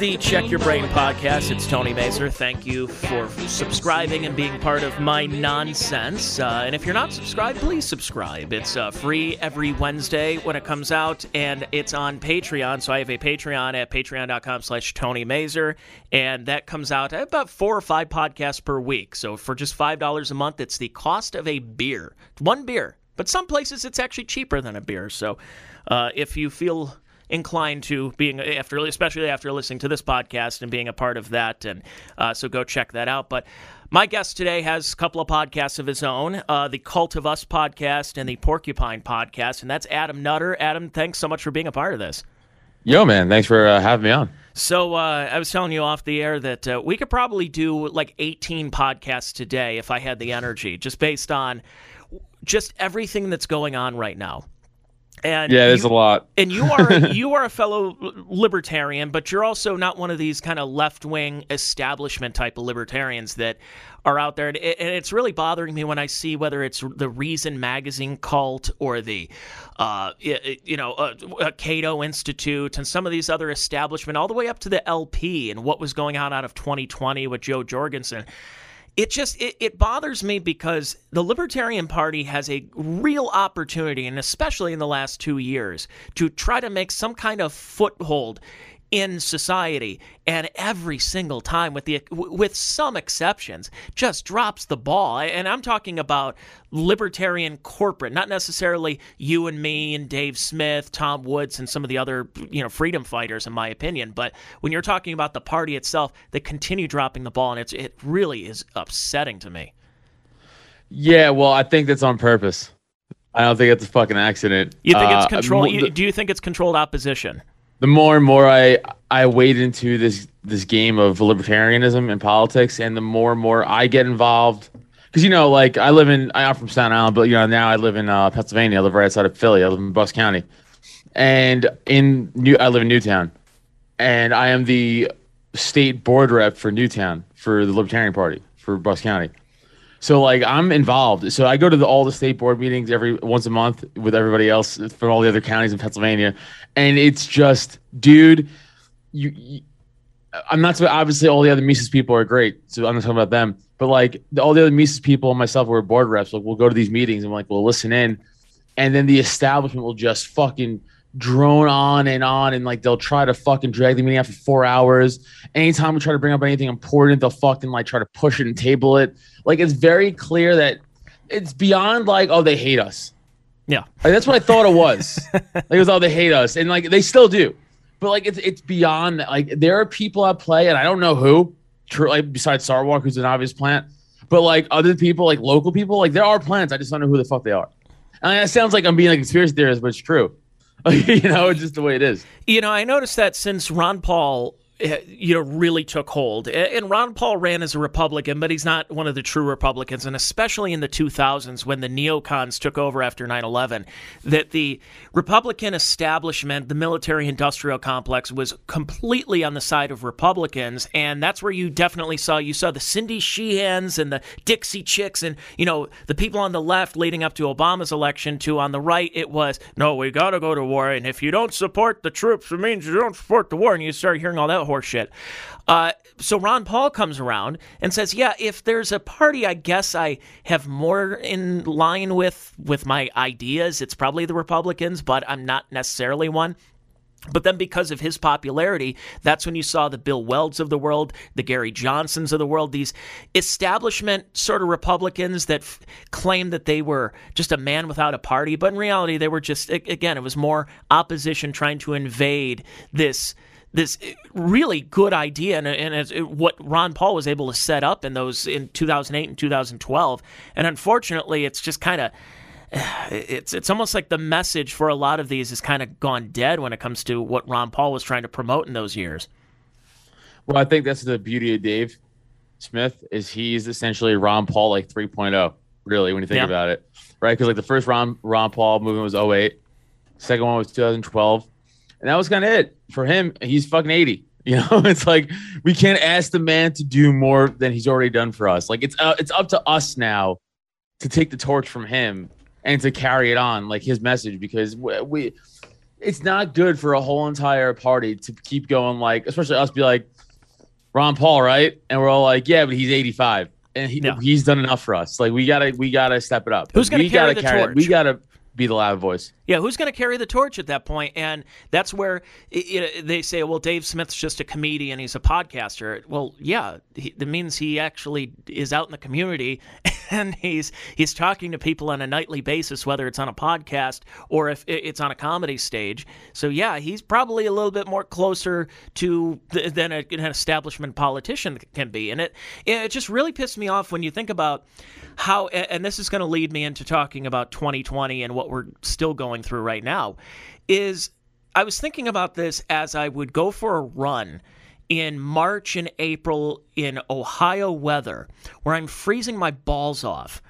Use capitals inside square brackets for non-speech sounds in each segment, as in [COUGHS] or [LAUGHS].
The Check Your Brain podcast. It's Tony Mazer. Thank you for subscribing and being part of my nonsense. Uh, and if you're not subscribed, please subscribe. It's uh, free every Wednesday when it comes out, and it's on Patreon. So I have a Patreon at patreon.com slash Tony Mazer, and that comes out about four or five podcasts per week. So for just $5 a month, it's the cost of a beer. One beer. But some places it's actually cheaper than a beer. So uh, if you feel inclined to being after, especially after listening to this podcast and being a part of that. And uh, so go check that out. But my guest today has a couple of podcasts of his own uh, the Cult of Us podcast and the Porcupine podcast. And that's Adam Nutter. Adam, thanks so much for being a part of this. Yo, man, thanks for uh, having me on. So uh, I was telling you off the air that uh, we could probably do like 18 podcasts today if I had the energy, just based on just everything that's going on right now. And yeah, there's you, a lot. and you are [LAUGHS] you are a fellow libertarian, but you're also not one of these kind of left wing establishment type of libertarians that are out there. And, it's really bothering me when I see whether it's the Reason magazine cult or the, uh, you know, uh, Cato Institute and some of these other establishment, all the way up to the LP and what was going on out of 2020 with Jo Jorgensen it just it, it, bothers me because the libertarian party has a real opportunity and especially in the last two years to try to make some kind of foothold in society and every single time with the with some exceptions just drops the ball. And I'm talking about libertarian corporate not necessarily you and me and Dave Smith Tom Woods and some of the other you know freedom fighters in my opinion. But when you're talking about the party itself they continue dropping the ball and it's it really is upsetting to me. Yeah well I think that's on purpose. I don't think it's a fucking accident. You think it's uh, control uh, do you think it's controlled opposition the more and more I I wade into this this game of libertarianism and politics, and the more and more I get involved, because you know, like I live in I'm from Staten Island, but you know now I live in uh, Pennsylvania. I live right outside of Philly. I live in Bucks County, and in New I live in Newtown, and I am the state board rep for Newtown for the Libertarian Party for Bucks County. So like I'm involved. So I go to the, all the state board meetings every once a month with everybody else from all the other counties in Pennsylvania, and it's just, dude, you. you I'm not obviously all the other Mises people are great, so I'm not talking about them. But like all the other Mises people and myself who are board reps, like we'll go to these meetings and like we'll listen in, and then the establishment will just fucking drone on and on and like they'll try to fucking drag the meeting out for four hours. Anytime we try to bring up anything important, they'll fucking like try to push it and table it. Like it's very clear that it's beyond like, oh, they hate us. Yeah. Like, that's what I thought it was. [LAUGHS] like it was oh they hate us. And like they still do. But like it's it's beyond that. Like there are people at play, and I don't know who, true like besides Sarwark, who's an obvious plant. But like other people, like local people, like there are plants. I just don't know who the fuck they are. And it sounds like I'm being a conspiracy theorist, but it's true. [LAUGHS] you know, it's just the way it is. You know, I noticed that since Ron Paul Eh, you know, really took hold. And Ron Paul ran as a Republican, but he's not one of the true Republicans. And especially in the 2000s when the neocons took over after 9 11, that the Republican establishment, the military industrial complex, was completely on the side of Republicans. And that's where you definitely saw, you saw the Cindy Sheehans and the Dixie Chicks and, you know, the people on the left leading up to Obama's election to on the right, it was, no, we got to go to war. And if you don't support the troops, it means you don't support the war. And you start hearing all that horseshit. Uh, so Ron Paul comes around and says, "Yeah, if there's a party, I guess I have more in line with with my ideas. It's probably the Republicans, but I'm not necessarily one." But then, because of his popularity, that's when you saw the Bill Welds of the world, the Gary Johnsons of the world, these establishment sort of Republicans that f- claimed that they were just a man without a party. But in reality, they were just, again, it was more opposition trying to invade this this really good idea and, and it's what Ron Paul was able to set up in those in 2008 and 2012 and unfortunately it's just kind of [SIGHS] it's it's almost like the message for a lot of these has kind of gone dead when it comes to what Ron Paul was trying to promote in those years. Well, I think that's the beauty of Dave Smith is he's essentially Ron Paul like 3.0, really when you think yeah. about it. Right? Cuz like the first Ron Ron Paul movement was 08, second one was 2012 and that was kind of it for him. He's fucking 80. [LAUGHS] You know, it's like we can't ask the man to do more than he's already done for us. Like it's uh, it's up to us now to take the torch from him and to carry it on, like his message, because we, we it's not good for a whole entire party to keep going like, especially us be like Ron Paul, right? And we're all like, yeah, but he's 85 and he, Yeah. he's done enough for us. Like we gotta we gotta step it up. Who's gonna we carry gotta the carry it. torch? We gotta be the loud voice. Yeah, who's going to carry the torch at that point? And that's where they say, well, Dave Smith's just a comedian, he's a podcaster. Well, yeah, that means he actually is out in the community [LAUGHS] and he's he's talking to people on a nightly basis, whether it's on a podcast or if it's on a comedy stage. So yeah, he's probably a little bit more closer to th- than a, an establishment politician can be. And it it just really pissed me off when you think about how and this is going to lead me into talking about 2020 and what we're still going through right now is I was thinking about this as I would go for a run in March and April in Ohio weather where I'm freezing my balls off.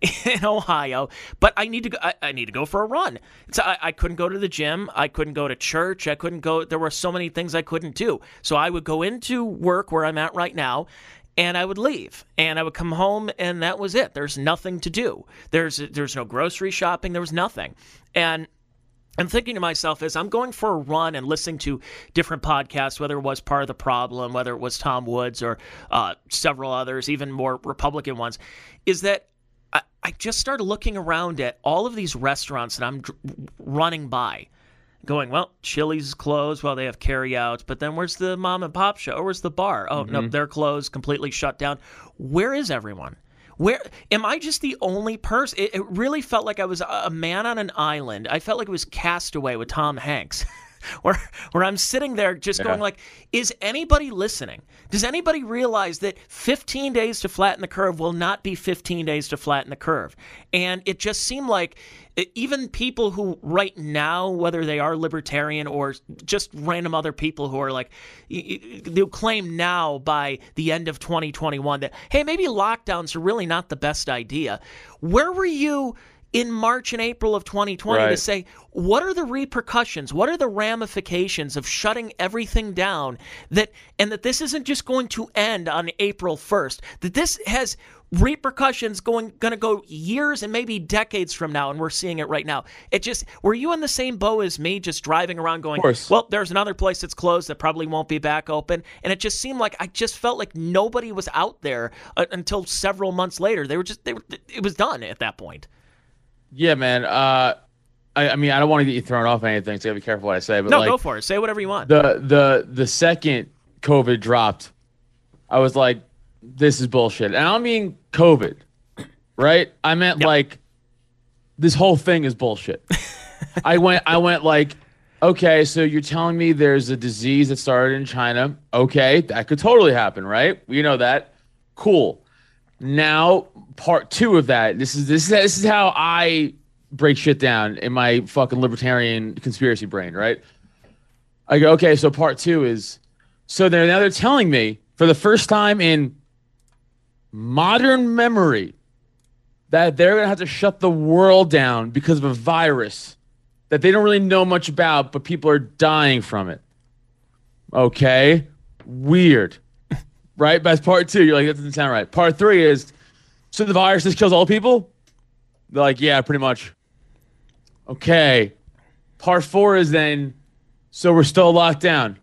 [LAUGHS] in Ohio, but I need to go. I, I need to go for a run. So I, I couldn't go to the gym. I couldn't go to church. I couldn't go. There were so many things I couldn't do. So I would go into work where I'm at right now, and I would leave, and I would come home, and that was it. There's nothing to do. There's there's no grocery shopping. There was nothing, and I'm thinking to myself as I'm going for a run and listening to different podcasts, whether it was part of the problem, whether it was Tom Woods or uh, several others, even more Republican ones, is that I, I just started looking around at all of these restaurants that I'm dr- running by, going, well, Chili's is closed. Well, they have carryouts, but then where's the mom and pop show? Where's the bar? Oh no, mm-hmm. they're closed, completely shut down. Where is everyone? Where am I just the only person? It, it really felt like I was a a man on an island. I felt like it was Castaway with Tom Hanks. [LAUGHS] [LAUGHS] Where, where I'm sitting there just going like, is anybody listening? Does anybody realize that 15 days to flatten the curve will not be 15 days to flatten the curve? And it just seemed like even people who right now, whether they are libertarian or just random other people who are like, they'll claim now by the end of 2021 that, hey, maybe lockdowns are really not the best idea. Where were you? In March and April of 2020 to say what are the repercussions? What are the ramifications of shutting everything down that and that this isn't just going to end on April 1st that this has repercussions going going to go years and maybe decades from now and we're seeing it right now. It just were you in the same boat as me just driving around going well there's another place that's closed that probably won't be back open and it just seemed like I just felt like nobody was out there uh, until several months later. They were just they were it was done at that point Yeah, man. Uh, I, I mean, I don't want to get you thrown off anything, so gotta be careful what I say. But No, like, go for it. Say whatever you want. the the the second COVID dropped, I was like, this is bullshit. And I don't mean COVID, right? I meant Yeah. like this whole thing is bullshit. [LAUGHS] I went I went like, okay, so you're telling me there's a disease that started in China. Okay, that could totally happen, right? We know that. Cool. Now, part two of that. This is this is this is how I break shit down in my fucking libertarian conspiracy brain, right? I go, okay, so part two is so they're now they're telling me for the first time in modern memory that they're gonna have to shut the world down because of a virus that they don't really know much about, but people are dying from it. Okay, weird, [LAUGHS] right? That's part two. You're like, that doesn't sound right. Part three is so the virus just kills all people. They're like, yeah, pretty much. Okay. Part four is then so we're still locked down.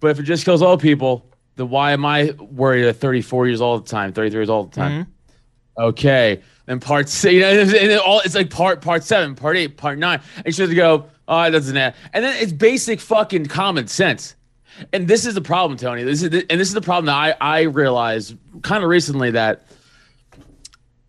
But if it just kills all people, then why am I worried at 34 years all the time, 33 years all the time? Mm-hmm. Okay. Then part six, you know, and then all it's like part part seven, part eight, part nine. And you should go, oh, it doesn't have. And then it's basic fucking common sense. And this is the problem, Tony. This is the, and this is the problem that I I realized kind of recently that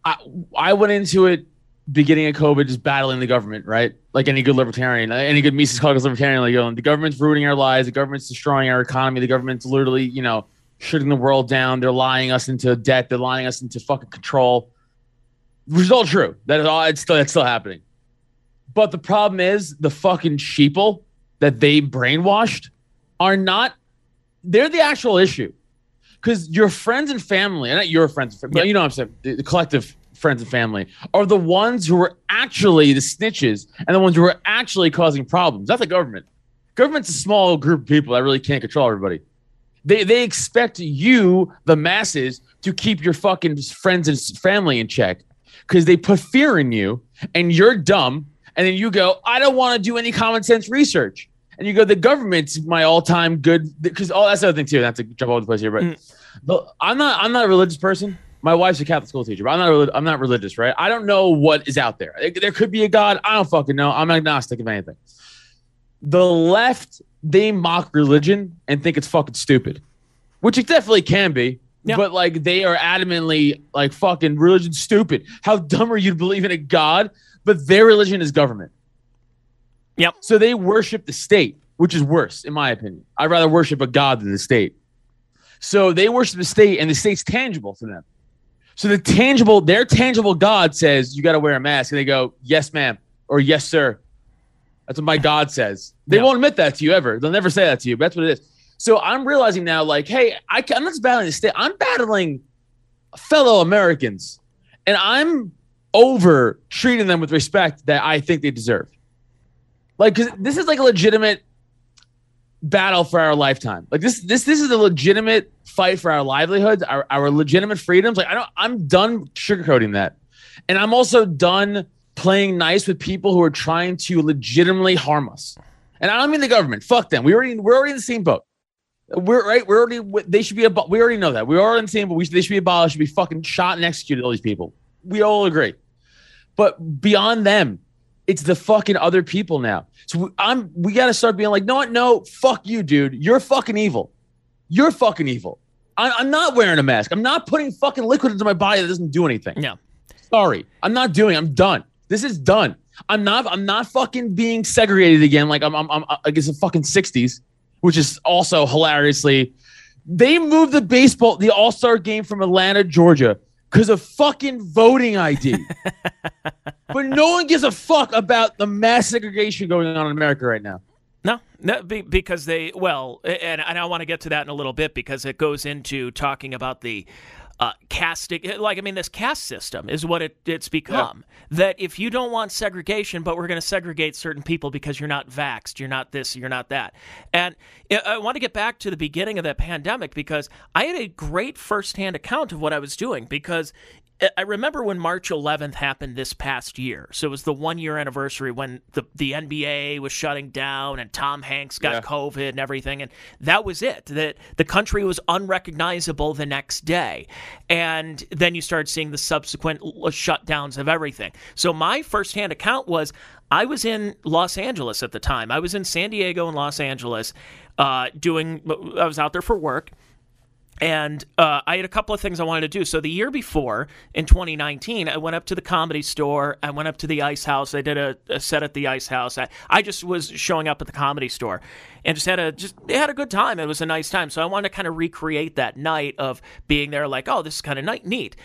I I went into it beginning of COVID just battling the government, right? Like any good libertarian, uh, any good Mises Caucus libertarian, like going, the government's ruining our lives, the government's destroying our economy, the government's literally, you know, shutting the world down. They're lying us into debt, they're lying us into fucking control. Which is all true. That is all it's still still happening. But the problem is the fucking sheeple that they brainwashed are not they're the actual issue. Because your friends and family, and not your friends, and family, Yeah. you know what I'm saying, the, the collective friends and family are the ones who are actually the snitches and the ones who are actually causing problems. Not the government. Government's a small group of people that really can't control everybody. They they expect you, the masses, to keep your fucking friends and family in check because they put fear in you and you're dumb And then you go, I don't want to do any common sense research. And you go, the government's my all-time good because oh, that's the other thing too. Not to jump all over the place here, but Mm. the, I'm not. I'm not a religious person. My wife's a Catholic school teacher, but I'm not. I'm not religious, right? I don't know what is out there. There- could be a God. I don't fucking know. I'm agnostic of anything. The left they mock religion and think it's fucking stupid, which it definitely can be. Yeah. But like they are adamantly like fucking religion stupid. How dumb are you to believe in a God? But their religion is government. Yep. So they worship the state, which is worse, in my opinion. I'd rather worship a God than the state. So they worship the state, and the state's tangible to them. So the tangible, their tangible God says you got to wear a mask, and they go, "Yes, ma'am," or "Yes, sir." That's what my God says. They Yeah. won't admit that to you ever. They'll never say that to you. But that's what it is. So I'm realizing now, like, hey, I, am not just battling the state. I'm battling fellow Americans, and I'm over treating them with respect that I think they deserve. Like, because this is like a legitimate battle for our lifetime. Like this, this, this is a legitimate fight for our livelihoods, our, our legitimate freedoms. Like I don't, I'm done sugarcoating that, and I'm also done playing nice with people who are trying to legitimately harm us. And I don't mean the government. Fuck them. We already, we're already in the same boat. We're right. We're already. They should be. abo- We already know that. We're already in the same boat. We should, they should be abolished. Should be fucking shot and executed. All these people. We all agree. But beyond them, it's the fucking other people now. So I'm we got to start being like, no. No, fuck you, dude. You're fucking evil. You're fucking evil. I, I'm not wearing a mask. I'm not putting fucking liquid into my body that doesn't do anything. Yeah. Sorry, I'm not doing. I'm done. This is done. I'm not. I'm not fucking being segregated again. Like I'm. I'm. I'm like it's the fucking '60s, which is also hilariously. They moved the baseball, the All Star game from Atlanta, Georgia, because of fucking voting ID. [LAUGHS] but no one gives a fuck about the mass segregation going on in America right now. No, no be, because they well, and, and I want to get to that in a little bit because it goes into talking about the uh, casting. Like, I mean, this caste system is what it, it's become. That if you don't want segregation, but we're going to segregate certain people because you're not vaxxed, you're not this, you're not that. And I- I want to get back to the beginning of the pandemic because I had a great firsthand account of what I was doing because I- remember when March 11th happened this past year. So it was the one year anniversary when the, the NBA was shutting down and Tom Hanks got Yeah. COVID and everything. And that was it. That the country was unrecognizable the next day. And then you started seeing the subsequent shutdowns of everything. So my firsthand account was I was in Los Angeles at the time. I was in San Diego and Los Angeles uh, doing, I was out there for work and uh, I had a couple of things I wanted to do. So the year before, in 2019, I went up to the comedy store. I went up to the Ice House. I did a, a set at the Ice House. I, I just was showing up at the comedy store and just had a just had a good time. It was a nice time. So I wanted to kind of recreate that night of being there. Like, oh, this is kind of night neat.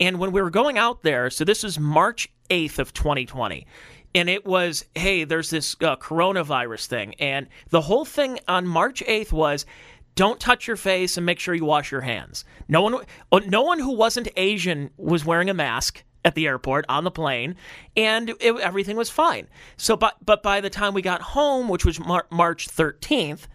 And when we were going out there, so this is March 8th of 2020 and it was hey there's this uh, coronavirus thing and the whole thing on march 8th was don't touch your face and make sure you wash your hands no one oh, no one who wasn't asian was wearing a mask at the airport on the plane and it, everything was fine so but but by the time we got home which was Mar- march 13th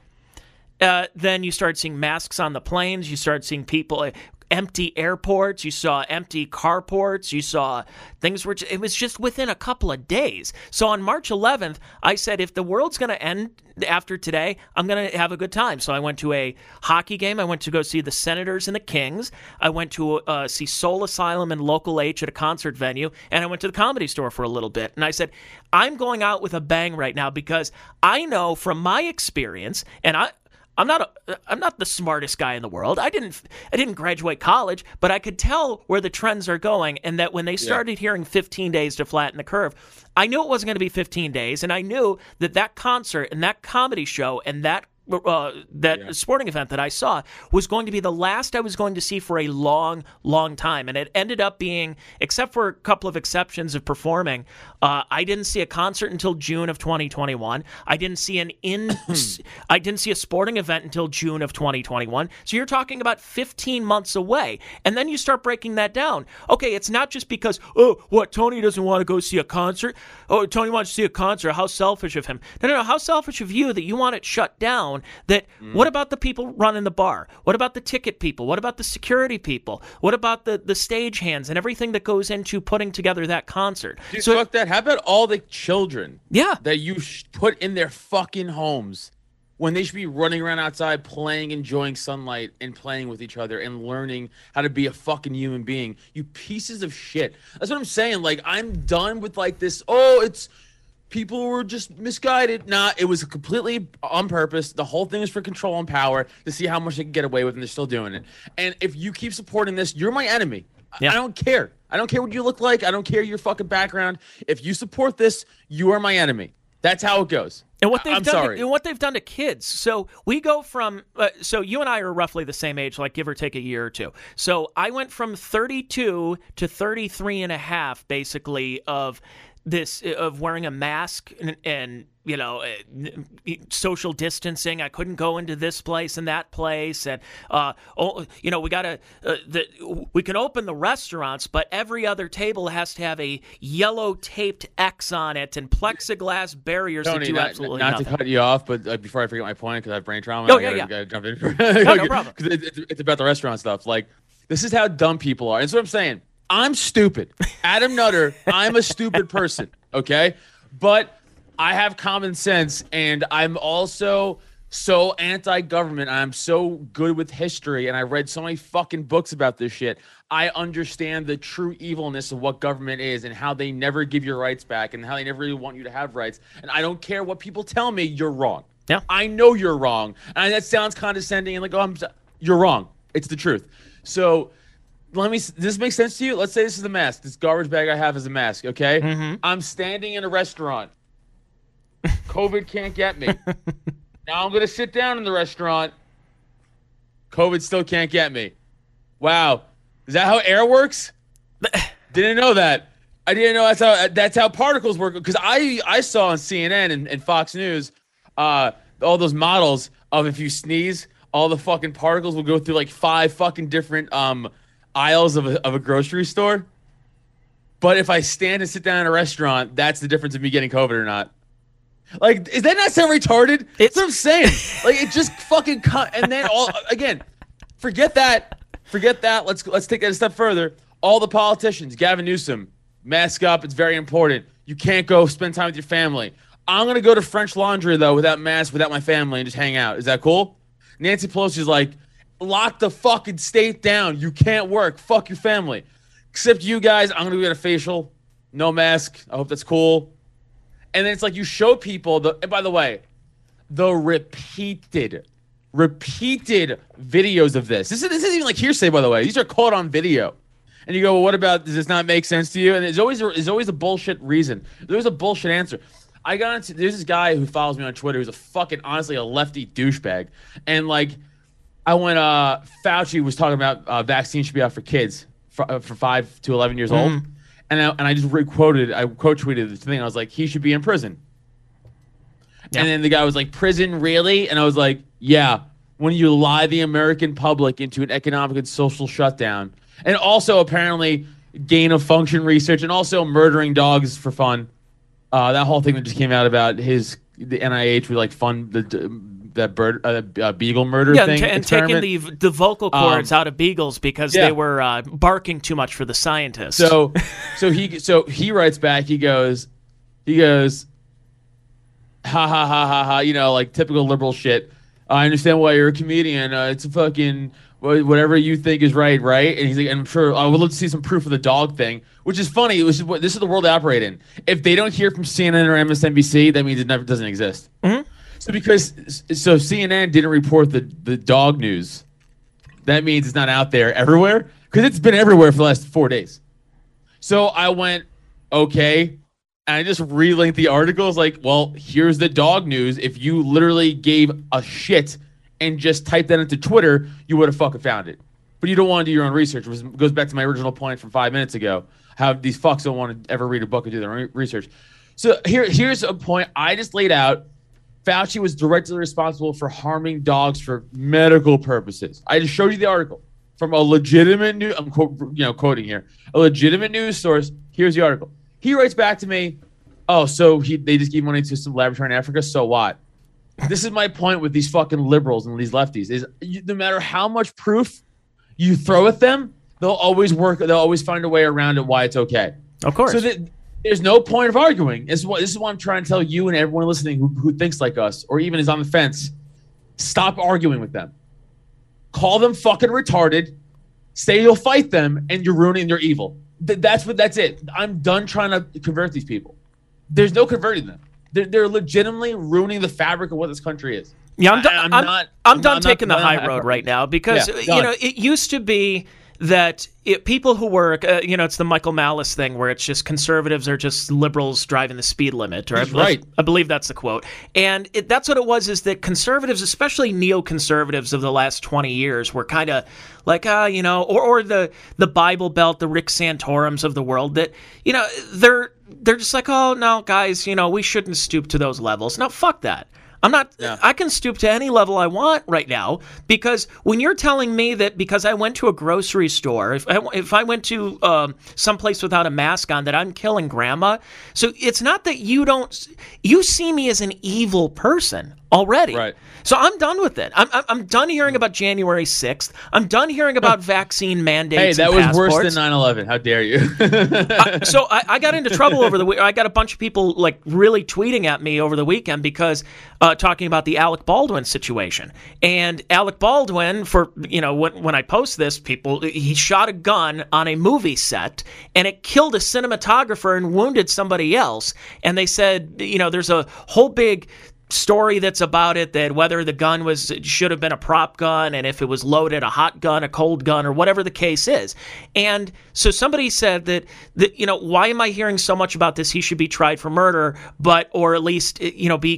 uh, then you started seeing masks on the planes. You started seeing people, uh, empty airports. You saw empty carports. You saw things were. It was just within a couple of days. So on March 11th, I said, if the world's going to end after today, I'm going to have a good time. So I went to a hockey game. I went to go see the Senators and the Kings. I went to uh, see Soul Asylum and Local H at a concert venue, and I went to the comedy store for a little bit. And I said, I'm going out with a bang right now because I know from my experience, and I. I'm not a, I'm not the smartest guy in the world. I didn't I didn't graduate college, but I could tell where the trends are going and that when they started hearing 15 days to flatten the curve, I knew it wasn't going to be 15 days and I knew that that concert and that comedy show and that uh, that sporting event that I saw was going to be the last I was going to see for a long, long time. And it ended up being, except for a couple of exceptions of performing, uh, I didn't see a concert until June of 2021. I didn't see an in, [CLEARS THROAT] I didn't see a sporting event until June of 2021. So you're talking about 15 months away. And then you start breaking that down. Okay, it's not just because, oh, what, Tony doesn't want to go see a concert? Oh, Tony wants to see a concert. How selfish of him. No, no, no. How selfish of you that you want it shut down that mm-hmm. what about the people running the bar? What about the ticket people? What about the security people? What about the the stage hands and everything that goes into putting together that concert? Dude, so fuck that. How about all the children yeah, that you sh- put in their fucking homes when they should be running around outside playing, enjoying sunlight, and playing with each other and learning how to be a fucking human being? You pieces of shit. That's what I'm saying. Like, I'm done with like this. Oh, it's people were just misguided. Nah, it was completely on purpose. The whole thing is for control and power to see how much they can get away with, and they're still doing it. And if you keep supporting this, you're my enemy. I- Yeah. I don't care. I don't care what you look like. I don't care your fucking background. If you support this, you are my enemy. That's how it goes. And what they've I'm done, sorry. To, and what they've done to kids. So we go from, uh, so you and I are roughly the same age, like give or take a year or two. So I went from 32 to 33 and a half, basically, of this, of wearing a mask and, and you know, uh, social distancing. I couldn't go into this place and that place, and uh, oh, you know, we got to, uh, the, we can open the restaurants, but every other table has to have a yellow taped X on it and plexiglass barriers that do not, absolutely not nothing. to cut you off, but uh, before I forget my point, because I have brain trauma, Oh, I yeah, gotta, yeah. gotta jump in. No, no [LAUGHS] problem. it- it's, it's about the restaurant stuff. Like, this is how dumb people are. That's what I'm saying. I'm stupid. Adam Nutter, I'm a stupid person, okay? But I have common sense, and I'm also so anti-government. I'm so good with history, and I read so many fucking books about this shit. I understand the true evilness of what government is and how they never give your rights back and how they never really want you to have rights. And I don't care what people tell me, you're wrong. Yeah. I know you're wrong. And that sounds condescending and like, oh, I'm, you're wrong. It's the truth. So let me, does this make sense to you? Let's say this is a mask. This garbage bag I have is a mask, okay? Mm-hmm. I'm standing in a restaurant. COVID can't get me. [LAUGHS] now I'm going to sit down in the restaurant. COVID still can't get me. Wow. Is that how air works? [LAUGHS] Didn't know that. I didn't know that's how that's how particles work. Because I I saw on CNN and, and Fox News, uh, all those models of if you sneeze, all the fucking particles will go through like five fucking different um aisles of a, of a grocery store. But if I stand and sit down in a restaurant, that's the difference of me getting COVID or not. Like, is that not sound retarded? It's- That's what I'm saying. like, it just fucking cut. And then all again, forget that. Forget that. Let's let's take that a step further. All the politicians, Gavin Newsom, mask up. It's very important. You can't go spend time with your family. I'm gonna go to French Laundry though, without mask, without my family, and just hang out. Is that cool? Nancy Pelosi's like, lock the fucking state down. You can't work. Fuck your family. Except you guys, I'm gonna go get a facial, no mask. I hope that's cool. And then it's like you show people the. By the way, the repeated, repeated videos of this. This, is, this isn't even like hearsay, by the way. These are caught on video. And you go, well, what about? Does this not make sense to you? And there's always there's always a bullshit reason. There's a bullshit answer. I got into there's this guy who follows me on Twitter who's a fucking honestly a lefty douchebag, and like I went uh Fauci was talking about uh, vaccines should be out for kids for, uh, for five to eleven years old, and I, and I just re-quoted I quote tweeted the thing. I was like, he should be in prison. Yeah. And then the guy was like, prison really? And I was like, yeah. When you lie the American public into an economic and social shutdown, and also apparently gain of function research, and also murdering dogs for fun. Uh, that whole thing that just came out about his the NIH would like fund the that bird uh, uh, beagle murder Yeah, and, thing ta- and taking the the vocal cords Um, out of beagles because yeah. they were uh, barking too much for the scientists. So, [LAUGHS] so he so he writes back. He goes, he goes, ha ha ha ha ha. You know, like typical liberal shit. I understand why you're a comedian. Uh, it's a fucking whatever you think is right, right? And he's like, and I'm sure I would love to see some proof of the dog thing, which is funny. It was what this is the world they operate in. If they don't hear from CNN or MSNBC, that means it never doesn't exist. So because so CNN didn't report the the dog news, that means it's not out there everywhere because it's been everywhere for the last four days. So I went, okay. And I just relinked the articles like, well, here's the dog news. If you literally gave a shit and just typed that into Twitter, you would have fucking found it. But you don't want to do your own research, which goes back to my original point from five minutes ago. How these fucks don't want to ever read a book and do their own research. So here, here's a point I just laid out. Fauci was directly responsible for harming dogs for medical purposes. I just showed you the article from a legitimate new. I'm quote, you know quoting here a legitimate news source. Here's the article. He writes back to me, "Oh, so he they just gave money to some laboratory in Africa. So what? this is my point with these fucking liberals and these lefties is you, no matter how much proof you throw at them, they'll always work. They'll always find a way around it why it's okay. Of course. So that there's no point of arguing. This is what this is what I'm trying to tell you and everyone listening who, who thinks like us or even is on the fence. Stop arguing with them. Call them fucking retarded. Say you'll fight them, and you're ruining their evil. Th- that's what. That's it. I'm done trying to convert these people. There's no converting them. They're, they're legitimately ruining the fabric of what this country is. Yeah, I'm, I- done. I'm I'm, not- I'm I'm done not- taking the high road right now because Yeah, you know it used to be that it, people who work, uh, you know, it's the Michael Malice thing where it's just conservatives are just liberals driving the speed limit. Or I, right. I believe that's the quote, and it, that's what it was. Is that conservatives, especially neoconservatives of the last twenty years, were kind of like, ah, you know, or or the the Bible Belt, the Rick Santorums of the world. That you know, they're they're just like, oh no, guys, you know, we shouldn't stoop to those levels. No, fuck that. I'm not. I can stoop to any level I want right now because when you're telling me that because I went to a grocery store, if I, if I went to um, someplace without a mask on, that I'm killing grandma. So it's not that you don't. You see me as an evil person already. Right. So I'm done with it. I'm, I'm, I'm done hearing about January 6th. I'm done hearing about vaccine mandates. Hey, that was passports. worse than 9/11. How dare you? so [LAUGHS] I, I got into trouble over the week. I got a bunch of people like really tweeting at me over the weekend because uh, talking about the Alec Baldwin situation. And Alec Baldwin, for you know, when, when I post this, people he shot a gun on a movie set and it killed a cinematographer and wounded somebody else. And they said, you know, there's a whole big story that's about it that whether the gun was should have been a prop gun and if it was loaded a hot gun a cold gun or whatever the case is and so somebody said that that you know why am i hearing so much about this he should be tried for murder but or at least you know be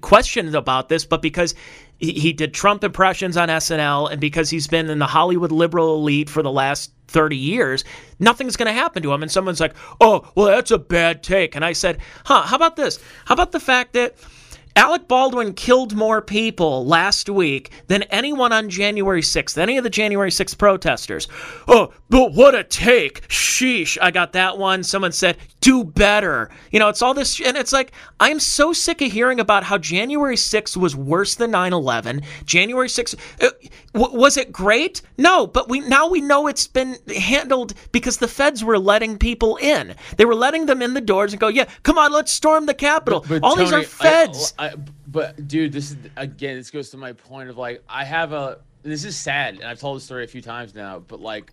questioned about this but because he did Trump impressions on SNL, and because he's been in the Hollywood liberal elite for the last 30 years, nothing's going to happen to him. And someone's like, oh, well, that's a bad take. And I said, huh, how about this? How about the fact that Alec Baldwin killed more people last week than anyone on January 6th, any of the January 6th protesters. Oh, but what a take. Sheesh. I got that one. Someone said, do better. You know, it's all this. And it's like, I'm so sick of hearing about how January 6th was worse than 9 11. January 6th, uh, w- was it great? No, but we now we know it's been handled because the feds were letting people in. They were letting them in the doors and go, yeah, come on, let's storm the Capitol. But all these are feds. I, I, but dude, this is again. This goes to my point of like I have a. This is sad, and I've told this story a few times now. But like,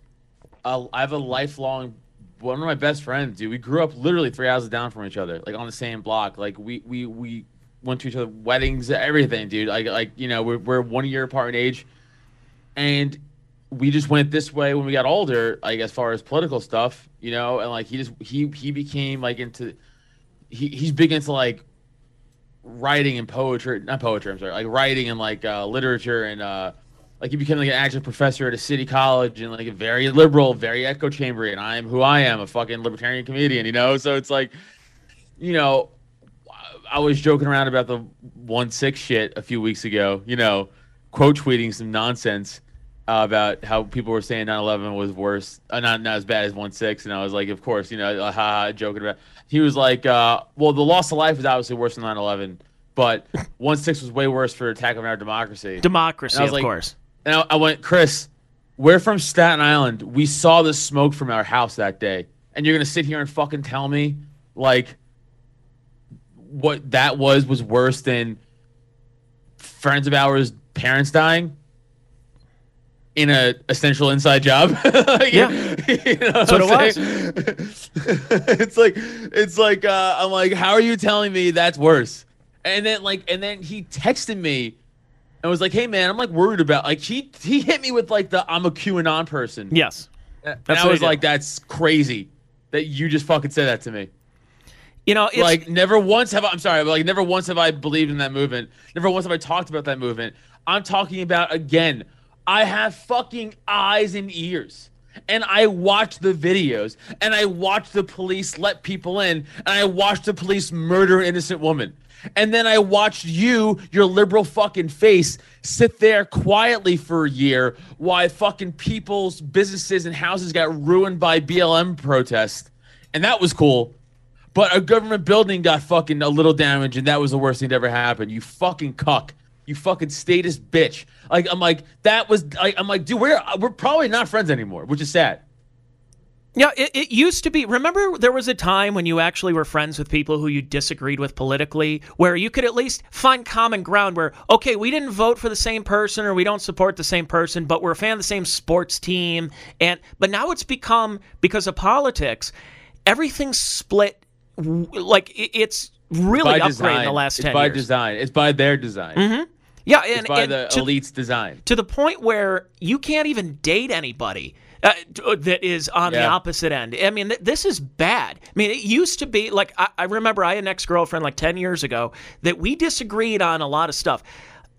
I have a lifelong. One of my best friends, dude. We grew up literally three houses down from each other, like on the same block. Like we we we went to each other weddings, everything, dude. Like like you know we're we're one year apart in age, and we just went this way when we got older. Like as far as political stuff, you know, and like he just he he became like into. He, he's big into like writing and poetry not poetry i'm sorry like writing and like uh, literature and uh like you became like an adjunct professor at a city college and like a very liberal very echo chamber and i'm who i am a fucking libertarian comedian you know so it's like you know i was joking around about the 1-6 shit a few weeks ago you know quote tweeting some nonsense uh, about how people were saying 9/11 was worse, uh, not not as bad as 1/6, and I was like, of course, you know, ha, joking about. He was like, uh, well, the loss of life is obviously worse than 9/11, but [LAUGHS] 1/6 was way worse for attack on our democracy. Democracy, was of like- course. And I, I went, Chris, we're from Staten Island. We saw the smoke from our house that day, and you're gonna sit here and fucking tell me like what that was was worse than friends of ours' parents dying in a essential inside job. [LAUGHS] Like, Yeah. [LAUGHS] you know what I'm it saying? [LAUGHS] it's like it's like uh, I'm like, how are you telling me that's worse? And then like and then he texted me and was like, hey man, I'm like worried about like he he hit me with like the I'm a QAnon person. Yes. and that's I was like, that's crazy that you just fucking said that to me. You know, it's, like never once have I, I'm sorry, but like never once have I believed in that movement. Never once have I talked about that movement. I'm talking about again. I have fucking eyes and ears. And I watch the videos and I watch the police let people in and I watch the police murder innocent woman. And then I watched you, your liberal fucking face, sit there quietly for a year while fucking people's businesses and houses got ruined by BLM protests. And that was cool. But a government building got fucking a little damage, and that was the worst thing that ever happened. You fucking cuck. You fucking statist bitch. Like I'm like that was. Like, I'm like, dude, we're we're probably not friends anymore, which is sad. Yeah, it, it used to be. Remember, there was a time when you actually were friends with people who you disagreed with politically, where you could at least find common ground. Where, okay, we didn't vote for the same person or we don't support the same person, but we're a fan of the same sports team. And but now it's become because of politics, everything's split. Like it, it's really upgraded in the last it's by years. design. It's by their design. Mm-hmm. Yeah, and, It's by and the to, elite's design. to the point where you can't even date anybody uh, that is on the opposite end. I mean, th- this is bad. I mean, it used to be like I, I remember I had an ex girlfriend like ten years ago that we disagreed on a lot of stuff.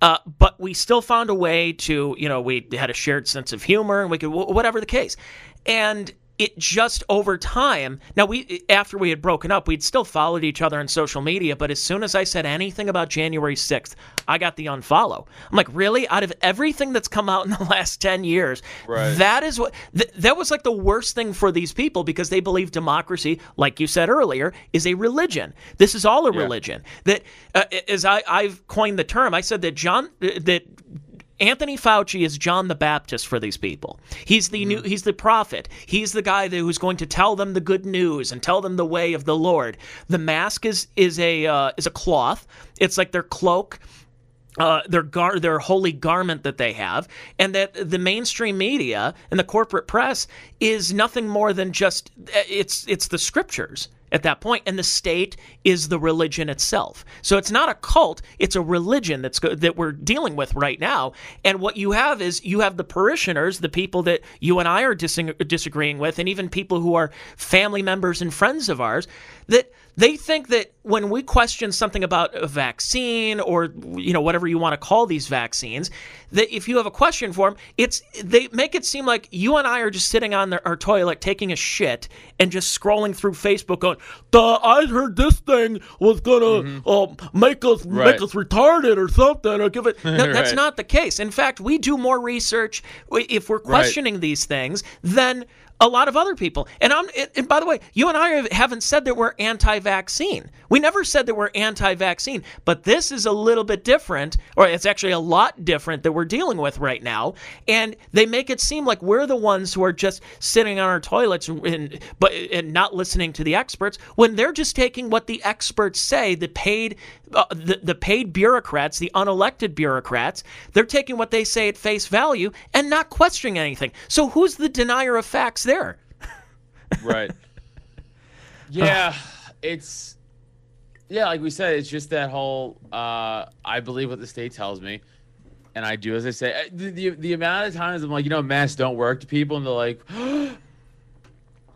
Uh, but we still found a way to, you know, we had a shared sense of humor and we could, wh- whatever the case. And it just over time, now we, after we had broken up, we'd still followed each other on social media. But as soon as I said anything about January 6th, I got the unfollow. I'm like, really? Out of everything that's come out in the [LAUGHS] last 10 years, Right. that is what, th- that was like the worst thing for these people because they believe democracy, like you said earlier, is a religion. This is all a religion. That, uh, as I, I've coined the term, I said that John, uh, that Anthony Fauci is John the Baptist for these people. He's the new he's the prophet. He's the guy that, who's going to tell them the good news and tell them the way of the Lord. The mask is is a uh, is a cloth. It's like their cloak. Uh, their gar- their holy garment that they have, and that the mainstream media and the corporate press is nothing more than just it's it's the scriptures at that point, and the state is the religion itself. So it's not a cult; it's a religion that's go- that we're dealing with right now. And what you have is you have the parishioners, the people that you and I are dis- disagreeing with, and even people who are family members and friends of ours that they think that when we question something about a vaccine or you know whatever you want to call these vaccines that if you have a question for them it's they make it seem like you and I are just sitting on their, our toilet taking a shit and just scrolling through Facebook going "Duh, I heard this thing was gonna um, make us Mm-hmm. Right. make us retarded or something or give it [LAUGHS] no, that's Right. not the case in fact we do more research if we're questioning these things than a lot of other people. And I'm and by the way, you and I haven't said that we're anti-vaccine. We never said that we're anti-vaccine, but this is a little bit different or it's actually a lot different that we're dealing with right now. And they make it seem like we're the ones who are just sitting on our toilets and, but and not listening to the experts when they're just taking what the experts say, the paid uh, the, the paid bureaucrats, the unelected bureaucrats, they're taking what they say at face value and not questioning anything. So who's the denier of facts there? right. [LAUGHS] Yeah, it's yeah, like we said, it's just that whole uh I believe what the state tells me. And I do as I say. Uh, The, the, the amount of times I'm like, you know, masks don't work to people, and they're like, they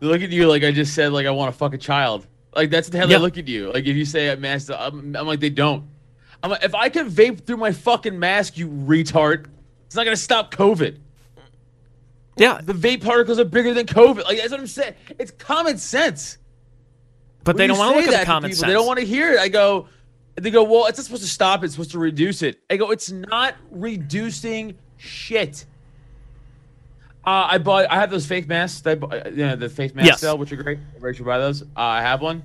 [GASPS] look at you like I just said, like I want to fuck a child. Like that's how Yeah. they look at you. Like if you say a mask, I'm, I'm like they don't. I'm like, if I can vape through my fucking mask, you retard, it's not gonna stop COVID. Yeah, The vape particles are bigger than COVID. Like that's what I'm saying. It's common sense. but they don't want to look at the common people, sense. They don't want to hear it. I go, they go, well, it's not supposed to stop it. It's supposed to reduce it. I go, it's not reducing shit. Uh, I bought. I have those fake masks. That I you know, the fake masks Yes. sell, which are great. Everybody should buy those. Uh, I have one.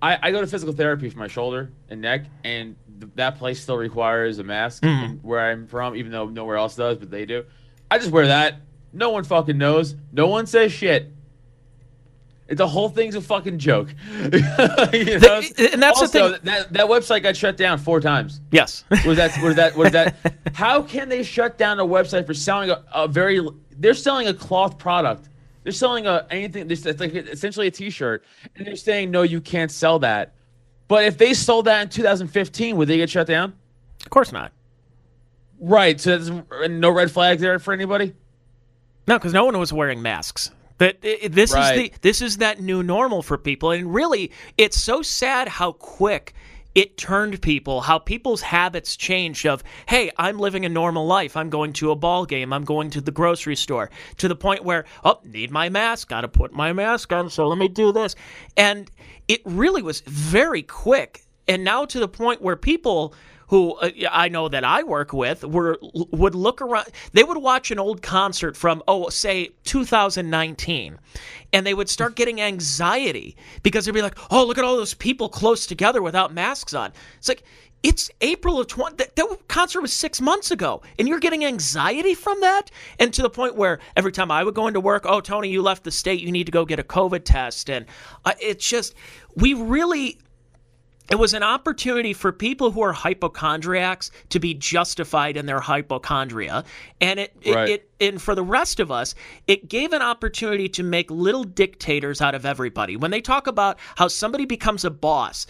I, I go to physical therapy for my shoulder and neck, and th- that place still requires a mask Mm-hmm. where I'm from, even though nowhere else does, but they do. I just wear that. No one fucking knows. No one says shit. The whole thing's a fucking joke. [LAUGHS] You know? and that's the thing- That, that website got shut down four times. Yes. Was that? Was that? Was that? [LAUGHS] How can they shut down a website for selling a, a very? They're selling a cloth product. They're selling a anything. It's like essentially a T-shirt, and they're saying no, you can't sell that. But if they sold that in 2015, would they get shut down? of course not. Right. So and no red flags there for anybody. No, because no one was wearing masks. I- this is the this is that new normal for people, and really, it's so sad how quick it turned people, how people's habits changed. Of hey, I'm living a normal life. I'm going to a ball game. I'm going to the grocery store. To the point where oh, need my mask. Got to put my mask on. So let me do this, and it really was very quick. And now to the point where people who uh, I know that I work with were would look around. They would watch an old concert from oh, say 2019, and they would start getting anxiety because they'd be like, oh, look at all those people close together without masks on. It's like it's April of 20. That, that, concert was six months ago, and you're getting anxiety from that? And to the point where every time I would go into work, oh, Tony, you left the state, you need to go get a COVID test. And uh, it's just, we really it was an opportunity for people who are hypochondriacs to be justified in their hypochondria and it, right. it, it, and for the rest of us it gave an opportunity to make little dictators out of everybody. When they talk about how somebody becomes a boss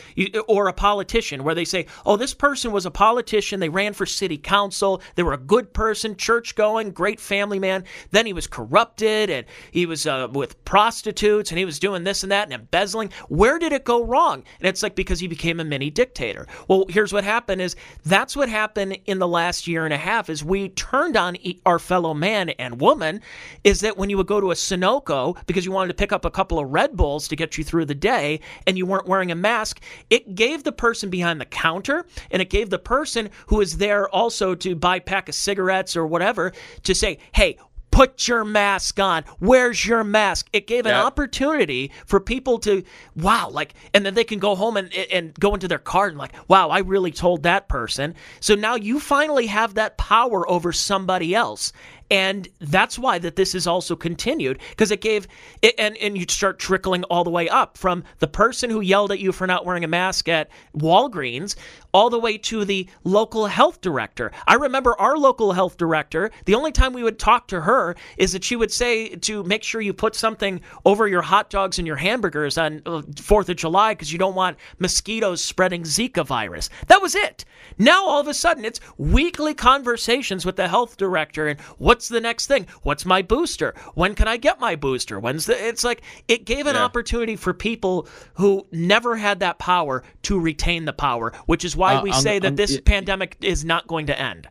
or a politician where they say oh this person was a politician they ran for city council they were a good person church going great family man then he was corrupted and he was uh, with prostitutes and he was doing this and that and embezzling. Where did it go wrong? And it's like because he became a mini dictator. Well, here's what happened is that's what happened in the last year and a half is we turned on our fellow man and woman is that when you would go to a Sunoco because you wanted to pick up a couple of Red Bulls to get you through the day and you weren't wearing a mask, it gave the person behind the counter and it gave the person who was there also to buy a pack of cigarettes or whatever to say, "Hey, put your mask on. Where's your mask? It gave an opportunity for people to, wow, like, and then they can go home and, and go into their car and, like, wow, I really told that person. So now you finally have that power over somebody else and that's why that this is also continued because it gave it, and and you start trickling all the way up from the person who yelled at you for not wearing a mask at Walgreens all the way to the local health director. I remember our local health director, the only time we would talk to her is that she would say to make sure you put something over your hot dogs and your hamburgers on 4th uh, of July because you don't want mosquitoes spreading Zika virus. That was it. Now all of a sudden it's weekly conversations with the health director and what's the next thing? What's my booster? When can I get my booster? When's the it's like it gave an yeah. opportunity for people who never had that power to retain the power, which is why uh, we I'm, say that I'm, this it, pandemic is not going to end.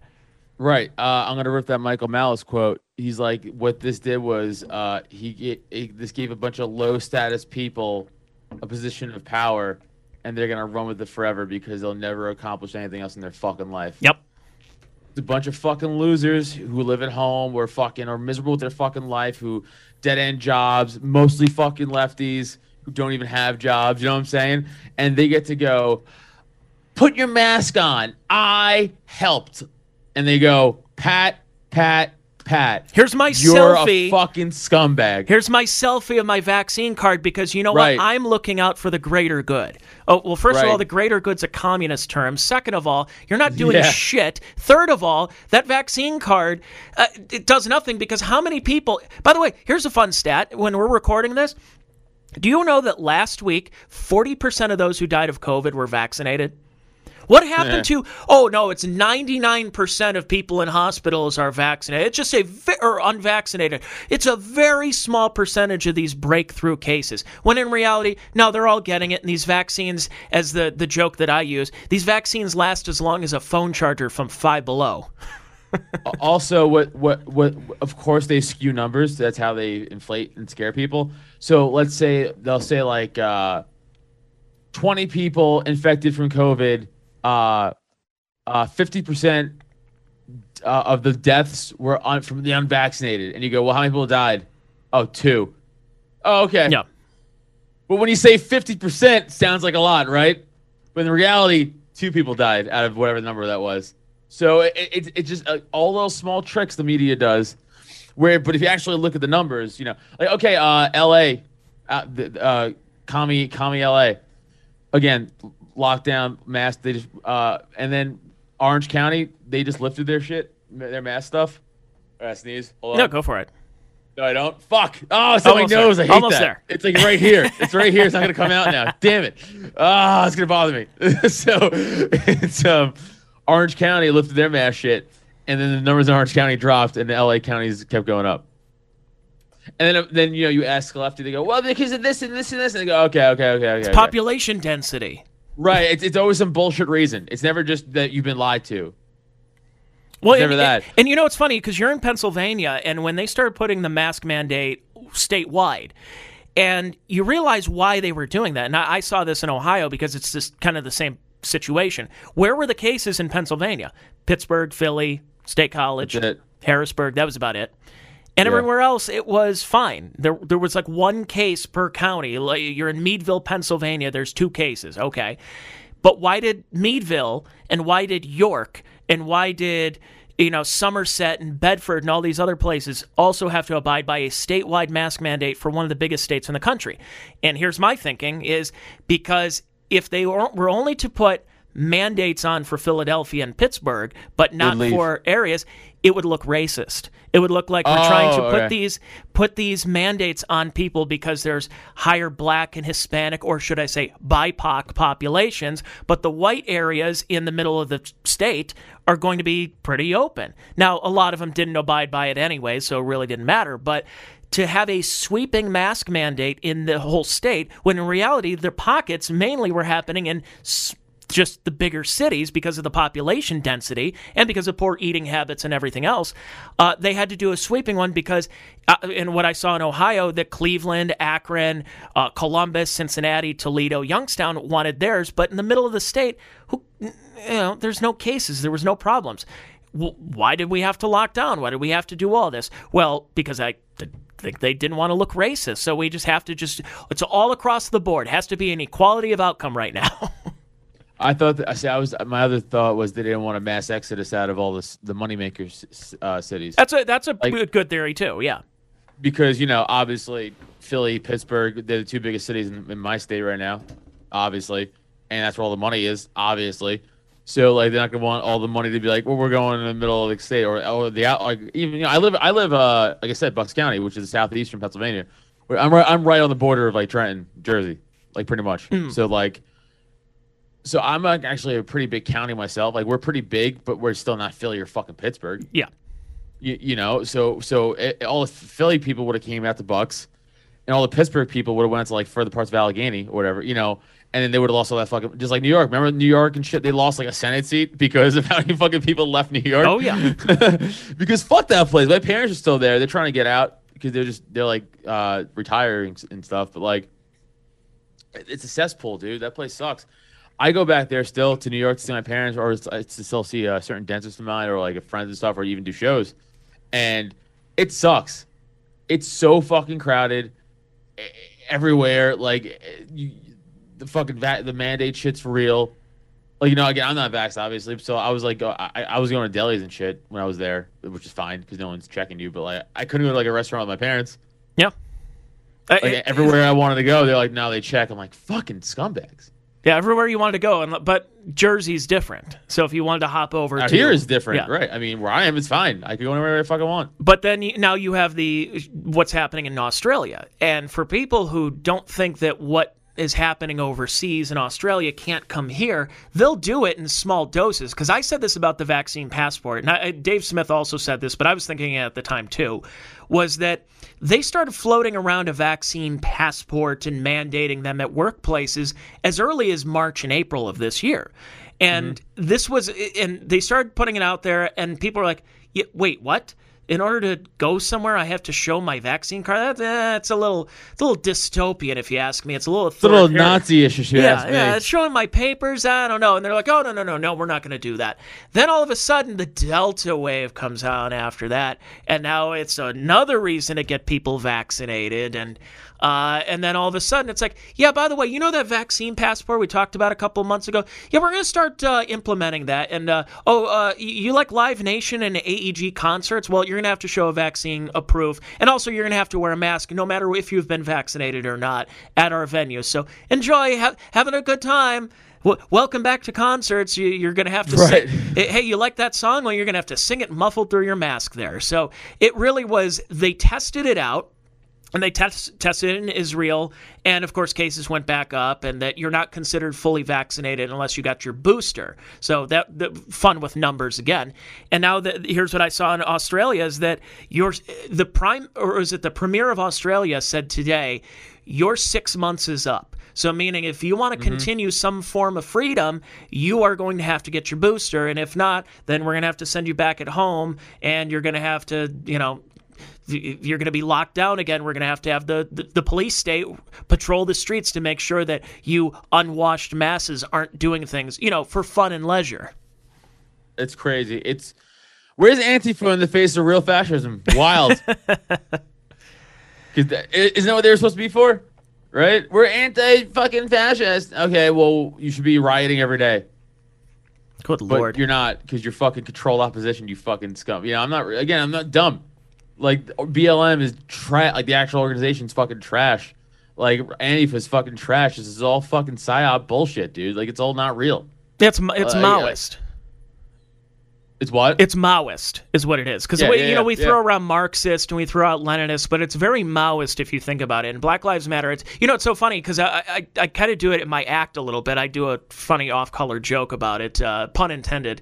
Right. Uh, I'm going to rip that Michael Malice quote. He's like, what this did was uh, he, he this gave a bunch of low status people a position of power, and they're going to run with it forever because they'll never accomplish anything else in their fucking life. Yep. A bunch of fucking losers who live at home or fucking are miserable with their fucking life, who dead end jobs, mostly fucking lefties who don't even have jobs. You know what I'm saying? And they get to go put your mask on. I helped. And they go, Pat, Pat, Pat. Here's my you're selfie. a fucking scumbag. Here's my selfie of my vaccine card because you know right. what? I'm looking out for the greater good. Oh, well, first right. of all, the greater good's a communist term. Second of all, you're not doing yeah. shit. Third of all, that vaccine card, uh, it does nothing because how many people. By the way, here's a fun stat. When we're recording this, do you know that last week, 40% of those who died of COVID were vaccinated? What happened yeah. to? Oh no, it's ninety nine percent of people in hospitals are vaccinated. It's just a or unvaccinated. It's a very small percentage of these breakthrough cases. When in reality, no, they're all getting it. And these vaccines, as the the joke that I use, these vaccines last as long as a phone charger from Five Below. [LAUGHS] also, what what what? Of course, they skew numbers. That's how they inflate and scare people. So let's say they'll say like. Uh, 20 people infected from COVID uh, uh, 50% uh, of the deaths were on, from the unvaccinated. And you go, well, how many people died? Oh, two. Oh, okay. Yeah. But when you say 50%, sounds like a lot, right? But in reality, two people died out of whatever number that was. So it, it, it just uh, all those small tricks the media does. Where, but if you actually look at the numbers, you know, like okay, uh, L.A., uh, uh, commie, commie L.A. Again, lockdown mask. They just uh, and then Orange County they just lifted their shit, their mask stuff. I sneeze. Hold on. No, go for it. No, I don't. Fuck. Oh, it's my nose. I hate Almost that. There. It's like right here. It's right here. It's not gonna come out now. [LAUGHS] Damn it. Ah, oh, it's gonna bother me. [LAUGHS] so it's um, Orange County lifted their mask shit, and then the numbers in Orange County dropped, and the LA counties kept going up. And then, then you know, you ask lefty, they go, well, because of this and this and this, and they go, okay, okay, okay, okay. It's okay. population density. Right. It's, it's always some bullshit reason. It's never just that you've been lied to. Well, never and, that. And, and you know it's funny because you're in Pennsylvania, and when they started putting the mask mandate statewide, and you realize why they were doing that. And I, I saw this in Ohio because it's just kind of the same situation. Where were the cases in Pennsylvania? Pittsburgh, Philly, State College, Harrisburg. That was about it. And Yeah. everywhere else, it was fine. There, there was like one case per county. Like you're in Meadville, Pennsylvania. There's two cases. Okay, but why did Meadville and why did York and why did you know Somerset and Bedford and all these other places also have to abide by a statewide mask mandate for one of the biggest states in the country? And here's my thinking: is because if they were were only to put mandates on for Philadelphia and Pittsburgh, but not for areas, it would look racist. It would look like we're oh, trying to Oh, put okay. these put these mandates on people because there's higher black and Hispanic, or should I say BIPOC populations, but the white areas in the middle of the state are going to be pretty open. Now, a lot of them didn't abide by it anyway, so it really didn't matter, but to have a sweeping mask mandate in the whole state when in reality their pockets mainly were happening in just the bigger cities because of the population density and because of poor eating habits and everything else. Uh, they had to do a sweeping one because, uh, in what I saw in Ohio, that Cleveland, Akron, uh, Columbus, Cincinnati, Toledo, Youngstown wanted theirs, but in the middle of the state, who, you know, there's no cases, there was no problems. W- why did we have to lock down? Why did we have to do all this? Well, because I. th- think they didn't want to look racist, so we just have to just it's all across the board. It Has to be an equality of outcome right now. [LAUGHS] I thought that, I see. I was my other thought was they didn't want a mass exodus out of all this the moneymakers uh, cities That's a that's a Like- good theory too. Yeah. because you know obviously Philly, Pittsburgh, they're the two biggest cities in, in my state right now, obviously, and that's where all the money is, obviously. So like they're not gonna want all the money to be like, well, we're going in the middle of the state or or the out like even you know I live I live uh like I said Bucks County, which is southeastern Pennsylvania. I'm right I'm right on the border of like Trenton, Jersey, like pretty much. So like. So I'm like actually a pretty big county myself. Like we're pretty big, but we're still not Philly or fucking Pittsburgh. Yeah. You, you know, so so it, all the Philly people would have came out the Bucks, and all the Pittsburgh people would have went to like further parts of Allegheny or whatever, you know, and then they would have lost all that fucking just like New York. Remember New York and shit? They lost like a Senate seat because of how many fucking people left New York. Oh, yeah. [LAUGHS] because fuck that place. My parents are still there. They're trying to get out because they're just they're like uh retiring and stuff. But like, it's a cesspool, dude. That place sucks. I go back there still to New York to see my parents, or to still see a certain dentist of mine, or like a friends and stuff, or even do shows, and it sucks. It's so fucking crowded everywhere. Like you, the fucking va- the mandate shit's real. Like you know, again, I'm not vaxxed, obviously. So I was like, uh, I, I was going to delis and shit when I was there, which is fine because no one's checking you. But like, I couldn't go to like a restaurant with my parents. Yeah. Uh, Like it- everywhere I wanted to go, they're like, no, they check. I'm like, fucking scumbags. Yeah, everywhere you wanted to go, and but Jersey's different. So if you wanted to hop over Out to here is different, Yeah. right? I mean, where I am, it's fine. I can go anywhere I fucking want. But then you, now you have the what's happening in Australia, and for people who don't think that what is happening overseas in Australia can't come here, they'll do it in small doses. Because I said this about the vaccine passport, and I, Dave Smith also said this, but I was thinking it at the time too, was that they started floating around a vaccine passport and mandating them at workplaces as early as March and April of this year. And mm-hmm. this was, and they started putting it out there, and people are like, yeah, wait, what? In order to go somewhere, I have to show my vaccine card. That's eh, a little, it's a little dystopian, if you ask me. It's a little, It's a little authoritarian. Nazi issue. Yeah, Yeah, yeah, it's showing my papers. I don't know. And they're like, oh, no, no, no, no, we're not going to do that. Then all of a sudden, the Delta wave comes on after that. And now it's another reason to get people vaccinated. And, uh, and then all of a sudden, it's like, yeah, by the way, you know that vaccine passport we talked about a couple of months ago? Yeah, we're going to start uh, implementing that. And, uh, oh, uh, you, like Live Nation and AEG concerts? Well, you're going to have to show a vaccine approved. And also, you're going to have to wear a mask no matter if you've been vaccinated or not at our venue. So enjoy, ha- having a good time. Welcome back to concerts. You, you're going to have to Right. [LAUGHS] sing. Hey, you like that song? Well, you're going to have to sing it muffled through your mask there. So it really was, they tested it out and they test, tested it in Israel, and of course, cases went back up, and that you're not considered fully vaccinated unless you got your booster. So that the fun with numbers again. And now that here's what I saw in Australia is that your the prime or is it the premier of Australia said today, your six months is up. So meaning if you want to mm-hmm. continue some form of freedom, you are going to have to get your booster, and if not, then we're going to have to send you back at home, and you're going to have to, you know you're going to be locked down again. We're going to have to have the, the, the police state patrol the streets to make sure that you unwashed masses aren't doing things, you know, for fun and leisure. It's crazy. It's where's Antifa in the face of real fascism? Wild. [LAUGHS] Isn't that what they were supposed to be for? Right? We're anti fucking fascist. Okay, well, you should be rioting every day. Good but lord. you're not because you're fucking controlled opposition. You fucking scum. You know, I'm not. Again, I'm not dumb. Like BLM is trash. Like the actual organization's fucking trash. Like Antifa is fucking trash. This is all fucking psyop bullshit, dude. Like it's all not real. It's it's Uh, yeah. Maoist. It's what? It's Maoist, is what it is. Because Yeah, we, yeah, you know, we yeah. throw around Marxist and we throw out Leninist, but it's very Maoist if you think about it. And Black Lives Matter. It's you know, it's so funny because I I, I kind of do it in my act a little bit. I do a funny off-color joke about it, uh, pun intended.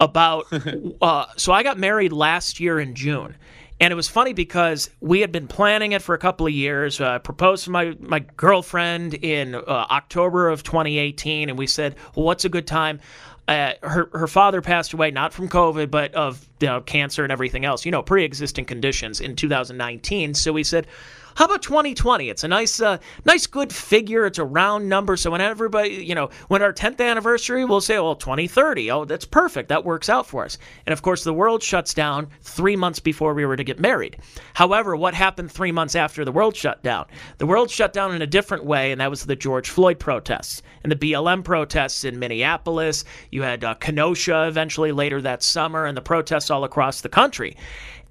About [LAUGHS] uh, so I got married last year in June. And it was funny because we had been planning it for a couple of years. Uh, proposed to my, my girlfriend in uh, October of 2018, and we said, well, what's a good time? Uh, her her father passed away not from COVID, but of you know, cancer and everything else. You know, pre-existing conditions in 2019. So we said, how about 2020? It's a nice uh, nice good figure. It's a round number. So when everybody, you know, when our 10th anniversary, we'll say, well, 2030. Oh, that's perfect. That works out for us. And of course, the world shuts down three months before we were to get married. However, what happened three months after the world shut down? The world shut down in a different way, and that was the George Floyd protests and the BLM protests in Minneapolis. You had uh, Kenosha eventually later that summer, and the protests all across the country.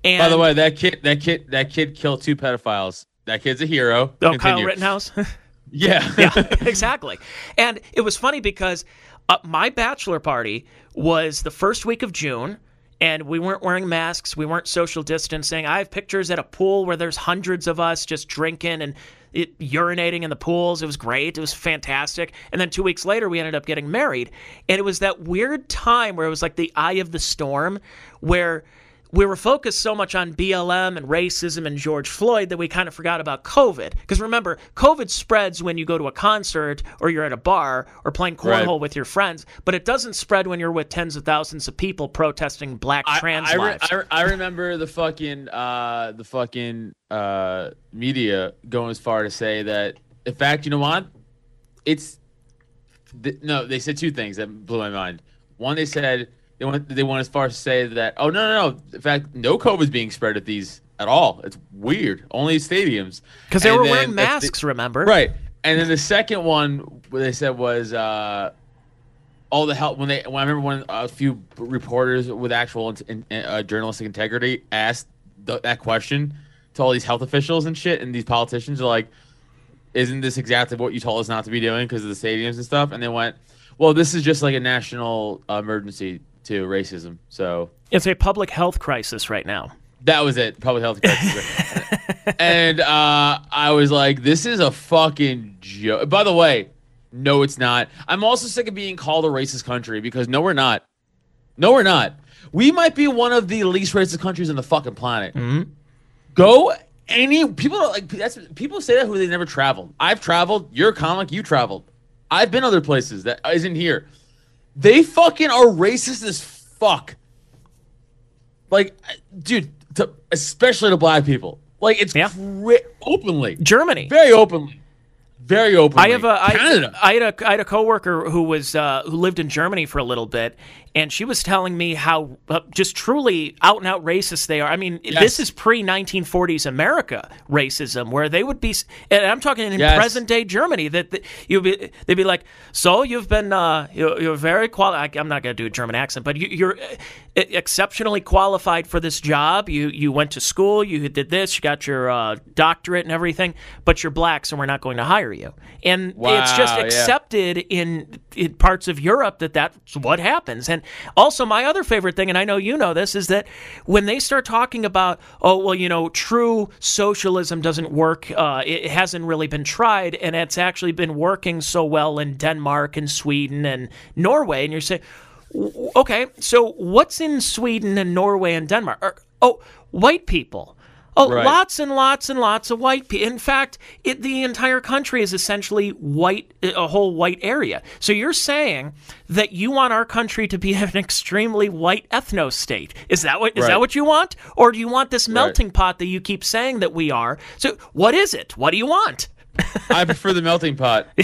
And By the way, that kid, that kid, that kid killed two pedophiles. That kid's a hero. oh, Kyle Rittenhouse. [LAUGHS] Yeah. [LAUGHS] yeah, exactly. And it was funny because uh, my bachelor party was the first week of June. And we weren't wearing masks. We weren't social distancing. I have pictures at a pool where there's hundreds of us just drinking and it, urinating in the pools. It was great. It was fantastic. And then two weeks later, we ended up getting married. And it was that weird time where it was like the eye of the storm, where we were focused so much on BLM and racism and George Floyd that we kind of forgot about COVID. Because remember, COVID spreads when you go to a concert or you're at a bar or playing cornhole Right. with your friends, but it doesn't spread when you're with tens of thousands of people protesting black I, trans I, lives. I, I remember the fucking uh the fucking uh media going as far to say that in fact you know what it's th- no they said two things that blew my mind one they said they went they went as far as to say that oh no no no in fact no COVID is being spread at these at all it's weird only stadiums Because they And were then wearing that's the- masks, remember? Right. And then the second one, what they said was uh, all the help when they. When I remember when a few reporters with actual in, in, uh, journalistic integrity asked th- that question to all these health officials and shit, and these politicians are like, "Isn't this exactly what you told us not to be doing because of the stadiums and stuff?" And they went, "Well, this is just like a national emergency to racism." So It's a public health crisis right now. that was it. Public health crisis. [LAUGHS] and uh, I was like, this is a fucking joke. By the way, no, it's not. I'm also sick of being called a racist country because no, we're not. No, we're not. We might be one of the least racist countries on the fucking planet. Go any people don't like that's people say that who they never traveled. I've traveled. You're a comic. You traveled. I've been other places that isn't here. They fucking are racist as fuck. Like, dude, to, especially to black people. Like, it's Yeah. cra- openly, Germany. very openly, very openly. I have a I, Canada. I had a I had a coworker who was uh, who lived in Germany for a little bit, and she was telling me how uh, just truly out and out racist they are. I mean, Yes. this is pre 1940s America racism, where they would be, and I'm talking in Yes. present day Germany. That, that you'd be they'd be like, so you've been uh, you're, you're very qualified. I'm not going to do a German accent, but you, you're uh, exceptionally qualified for this job. You you went to school, you did this, you got your uh, doctorate and everything, but you're black, so we're not going to hire you. And it's just Wow, yeah. accepted in, in parts of Europe that that's what happens. And also, my other favorite thing, and I know you know this, is that when they start talking about, oh, well, you know, true socialism doesn't work, uh, it hasn't really been tried, and it's actually been working so well in Denmark and Sweden and Norway, and you're saying, okay, so what's in Sweden and Norway and Denmark? Or, oh, white people. Oh, Right. lots and lots and lots of white people. In fact, it, the entire country is essentially white, eh, a whole white area. So you're saying that you want our country to be [LAUGHS] an extremely white ethno state? Is that what is Right. that what you want, or do you want this melting pot that you keep saying that we are? So what is it? What do you want? [LAUGHS] I prefer the melting pot. [LAUGHS]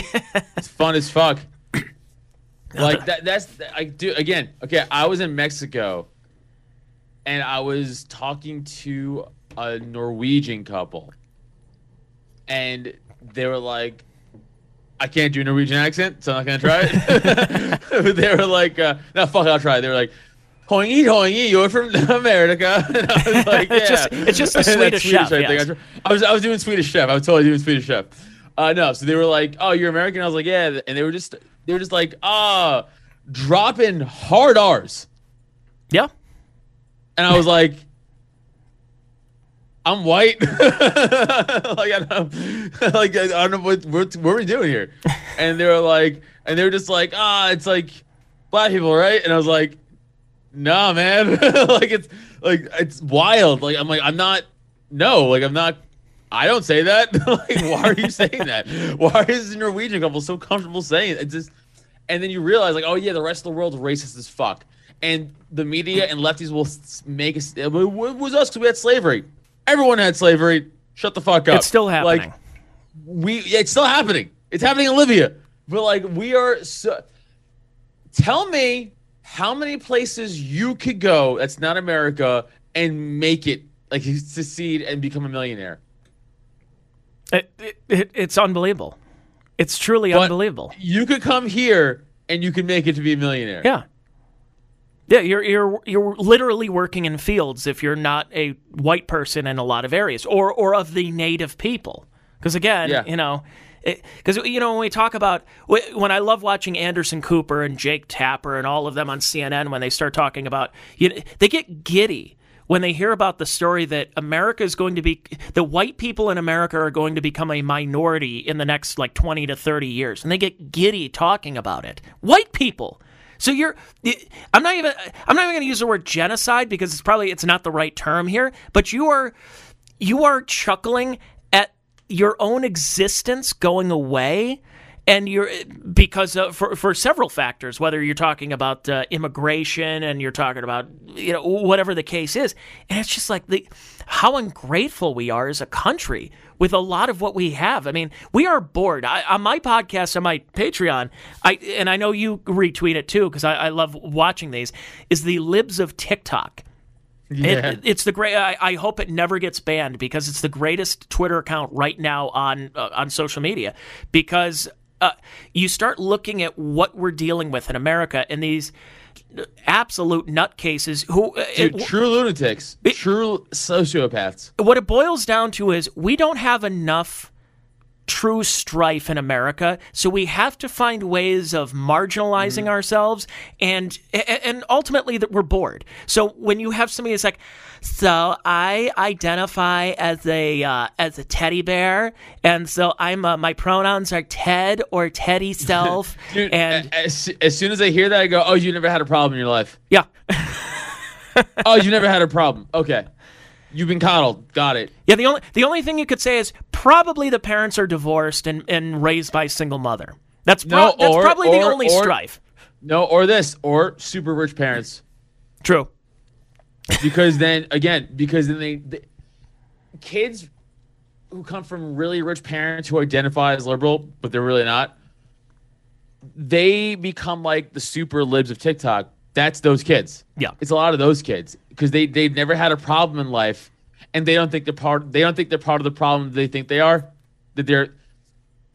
It's fun as fuck. [COUGHS] Like that. That's I do again. Okay, I was in Mexico, and I was talking to a Norwegian couple, and they were like, "I can't do a Norwegian accent, so I'm not gonna try it." [LAUGHS] they were like, uh, "No, fuck, I'll try." it. They were like. Hoingy, hoingy, you're from [LAUGHS] America. [LAUGHS] And I was like, yeah. It's just- it's just the That's Swedish chef, I, yes. I was, I was doing Swedish chef. I was totally doing Swedish chef. Uh, no, so they were like, "Oh, you're American." I was like, "Yeah," and they were just, they were just like, "Ah, dropping hard R's," Yeah. and I was like, "I'm white." [LAUGHS] like I don't, [LAUGHS] like I don't know what, what what are we doing here, and they were like, and they were just like, "Ah, it's like black people, right?" And I was like, "Nah, man, [LAUGHS] like it's like it's wild." Like I'm like I'm not, no, like I'm not. I don't say that. like, why are you saying that? Why is the Norwegian couple so comfortable saying it? It's just, and then you realize, like, oh yeah, the rest of the world's racist as fuck, and the media and lefties will make us. It was us because we had slavery. Everyone had slavery. Shut the fuck up. It's still happening. Like, we, yeah, it's still happening. It's happening in Libya. But like, we are so. Tell me how many places you could go that's not America and make it like succeed and become a millionaire. It, it, it, it's unbelievable. It's truly But unbelievable. You could come here and you could make it to be a millionaire. Yeah. Yeah, you're you're you're literally working in fields if you're not a white person in a lot of areas or or of the native people. Because again, Yeah. you know, because you know when we talk about when I love watching Anderson Cooper and Jake Tapper and all of them on CNN when they start talking about you know, they get giddy when they hear about the story that America is going to be the white people in America are going to become a minority in the next like 20 to 30 years and they get giddy talking about it. White people so you're I'm not even I'm not even going to use the word genocide because it's probably it's not the right term here, but you are you are chuckling at your own existence going away and you're because for for several factors whether you're talking about uh, immigration and you're talking about you know whatever the case is. And it's just like the how ungrateful we are as a country with a lot of what we have. I mean, we are bored. I, on my podcast, on my Patreon, I and I know you retweet it too because I, I love watching these. Is the libs of TikTok. Yeah. It, it's the great. I, I hope it never gets banned because it's the greatest Twitter account right now on uh, on social media. Because uh, you start looking at what we're dealing with in America and these absolute nutcases who. uh, Dude, it- true lunatics, true sociopaths. what it boils down to is we don't have enough true strife in America, so we have to find ways of marginalizing ourselves, and and ultimately that we're bored. So when you have somebody that's like, so I identify as a uh, as a teddy bear, and so I'm uh, my pronouns are Ted or Teddy [LAUGHS] self, Dude, and as, as soon as I hear that, I go, "Oh, you never had a problem in your life. yeah. [LAUGHS] Oh, you never had a problem. Okay, you've been coddled. Got it. Yeah, the only the only thing you could say is probably the parents are divorced and, and raised by a single mother. That's, pro- No, that's or- probably the only or- strife. No, or this, or super rich parents. True. because then again because then they, the kids who come from really rich parents who identify as liberal but they're really not they become like the super libs of tiktok that's those kids Yeah. it's a lot of those kids because they they've never had a problem in life and they don't think they're part they don't think they're part of the problem they think they are that they're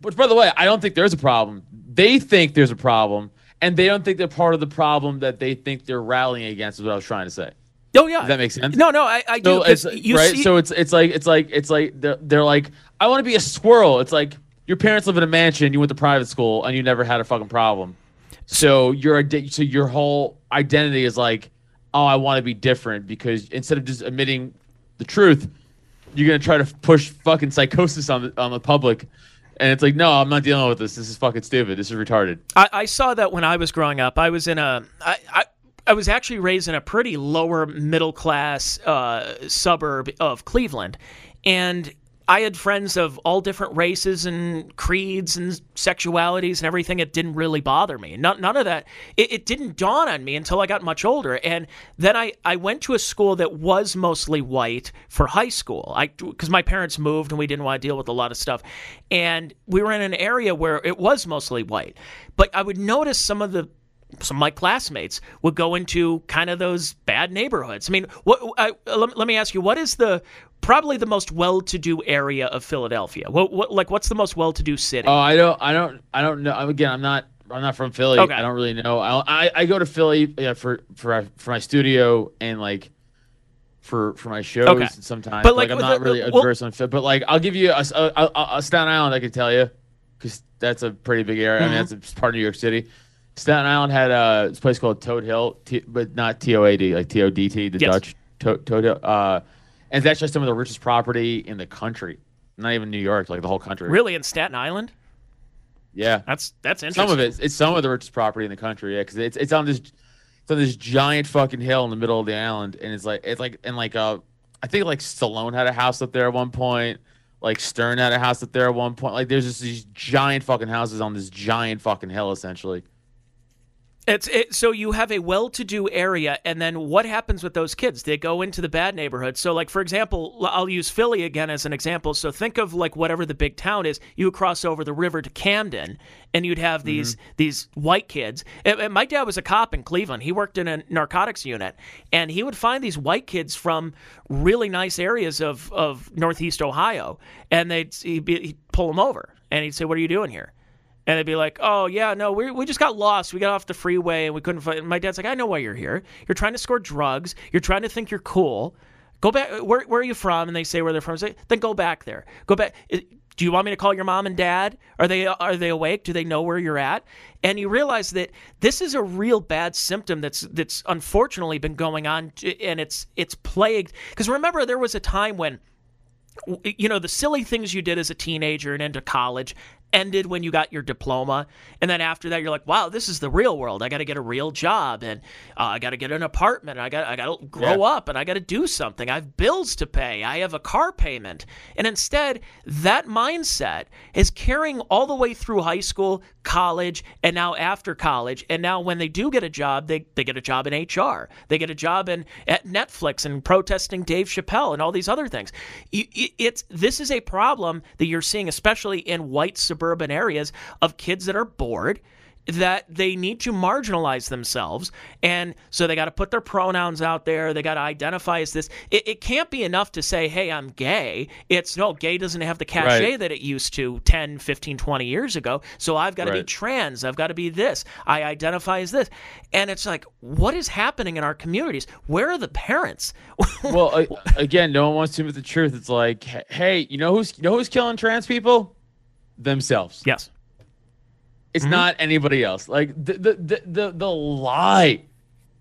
which by the way i don't think there's a problem they think there's a problem and they don't think they're part of the problem that they think they're rallying against is what i was trying to say Oh yeah. Does that make sense? No, no, I, I do. so it's right. see, so it's it's like it's like it's like they're, they're like I want to be a squirrel. It's like your parents live in a mansion. You went to private school and you never had a fucking problem. So your so your whole identity is like, oh, I want to be different because instead of just admitting the truth, you're gonna try to push fucking psychosis on the on the public. And it's like, no, I'm not dealing with this. This is fucking stupid. This is retarded. I, I saw that when I was growing up. I was in a. I, I, I was actually raised in a pretty lower middle class uh, suburb of Cleveland, and I had friends of all different races and creeds and sexualities and everything. It didn't really bother me. None, none of that. It, it, didn't dawn on me until I got much older. And then I, I went to a school that was mostly white for high school. I because my parents moved and we didn't want to deal with a lot of stuff. And we were in an area where it was mostly white. But I would notice some of the some of my classmates would go into kind of those bad neighborhoods. I mean, what? I, let, let, me ask you, what is the probably the most well-to-do area of Philadelphia? What, what like what's the most well-to-do city? Oh, I don't, I don't, I don't know. Again, I'm not, I'm not from Philly. Okay. I don't really know. I, I, I go to Philly yeah, for for for my studio and like for for my shows okay. sometimes. But like, like I'm not the, really well, adverse on Philly. But like, I'll give you a, a, a, a Staten Island. I can tell you because that's a pretty big area. Mm-hmm. I mean, mm-hmm. that's a part of New York City. Staten Island had a place called Todt Hill, T, but not T O A D, like T O D T, the yes. Dutch Todt, Todt Hill. Uh, and it's actually some of the richest property in the country. Not even New York, like the whole country. Really, in Staten Island? Yeah, that's that's interesting. Some of it, it's some of the richest property in the country. Yeah, because it's it's on this it's on this giant fucking hill in the middle of the island, and it's like it's like and like uh, I think like Stallone had a house up there at one point. Like Stern had a house up there at one point. Like there's just these giant fucking houses on this giant fucking hill, essentially. It's it, so you have a well-to-do area, and then what happens with those kids? They go into the bad neighborhood. So, like for example, I'll use Philly again as an example. So think of like whatever the big town is. You cross over the river to Camden, and you'd have these mm-hmm. these white kids. And, and my dad was a cop in Cleveland. He worked in a narcotics unit, and he would find these white kids from really nice areas of of Northeast Ohio, and they'd he'd, be, he'd pull them over, and he'd say, "What are you doing here?" And they'd be like, "Oh yeah, no, we we just got lost. We got off the freeway and we couldn't find." My dad's like, "I know why you're here. You're trying to score drugs. You're trying to think you're cool. Go back. Where where are you from?" And they say where they're from. Say, then go back there. Go back. Do you want me to call your mom and dad? Are they are they awake? Do they know where you're at? And you realize that this is a real bad symptom that's that's unfortunately been going on, and it's it's plagued. Because remember, there was a time when you know the silly things you did as a teenager and into college ended when you got your diploma. And then after that you're like wow this is the real world. I got to get a real job and uh, i got to get an apartment. I got i got to grow yeah. up and i got to do something. I have bills to pay. I have a car payment. And instead that mindset is carrying all the way through high school college and now after college. And now when they do get a job they, they get a job in hr they get a job in at netflix and protesting dave chappelle and all these other things. It's this is a problem that you're seeing especially in white suburban areas of kids that are bored that they need to marginalize themselves. And so they got to put their pronouns out there. They got to identify as this. It, it, can't be enough to say, hey, I'm gay. It's no, gay doesn't have the cachet right. that it used to 10, 15, 20 years ago. So I've got to right. be trans. I've got to be this. I identify as this. And it's like, what is happening in our communities? Where are the parents? [LAUGHS] well, again, no one wants to admit the truth. It's like, hey, you know who's you know who's killing trans people? Themselves. Yes. It's mm-hmm. not anybody else. Like the, the the the the lie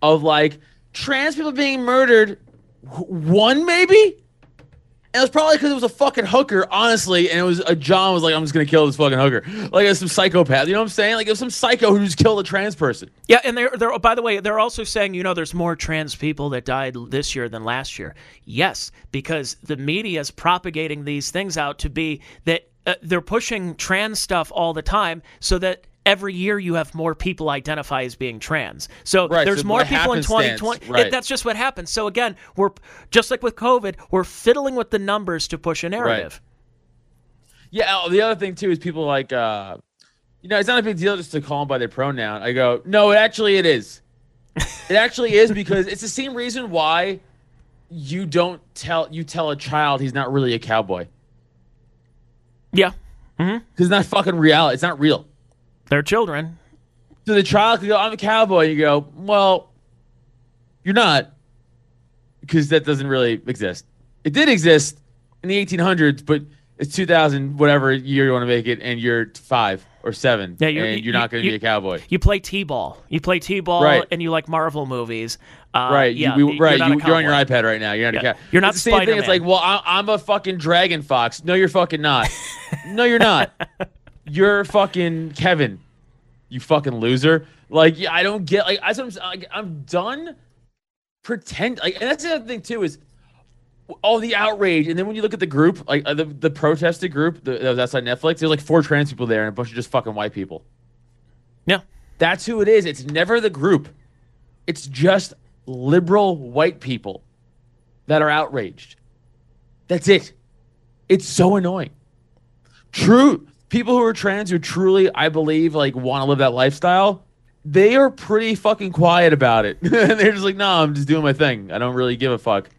of like trans people being murdered, one maybe. And it was probably because it was a fucking hooker, honestly. And it was a John was like, I'm just gonna kill this fucking hooker. Like it's some psychopath. You know what I'm saying? Like it was some psycho who just killed a trans person. Yeah, and they're they're by the way, they're also saying, you know, there's more trans people that died this year than last year. Yes, because the media is propagating these things out to be that uh, they're pushing trans stuff all the time so that every year you have more people identify as being trans. So right, there's so more people in 2020. Right. It, that's just what happens. So again, we're just like with COVID, we're fiddling with the numbers to push a narrative. Right. Yeah. Oh, the other thing too is people like, uh, you know, it's not a big deal just to call them by their pronoun. I go, no, it actually it is. it actually is because it's the same reason why you don't tell you tell a child he's not really a cowboy. Yeah. Mm-hmm. It's not fucking reality. It's not real. They're children. So the child could go, I'm a cowboy. You go, well, you're not. Because that doesn't really exist. It did exist in the 1800s, but it's 2000, whatever year you want to make it, and you're five or seven. Yeah, you're, and you're you, not going to be a cowboy. You play t-ball. You play t-ball, right. and you like Marvel movies. Uh, right. Yeah. You, we, right. You're, you, are on your iPad right now. You're not yeah. a You're not it's the same Spider-Man. thing. It's like, well, I, am a fucking dragon fox. No, you're fucking not. [LAUGHS] no, you're not. You're fucking Kevin. You fucking loser. Like, yeah, I don't get like I am like, I'm done pretend like, and that's the other thing too is all the outrage, and then when you look at the group, like uh, the the protested group the, that was outside Netflix, there's like four trans people there and a bunch of just fucking white people. Yeah, that's who it is. It's never the group. It's just liberal white people that are outraged. That's it. It's so annoying. True people who are trans who truly, I believe, like want to live that lifestyle, they are pretty fucking quiet about it. And [LAUGHS] they're just like, no, I'm just doing my thing. I don't really give a fuck.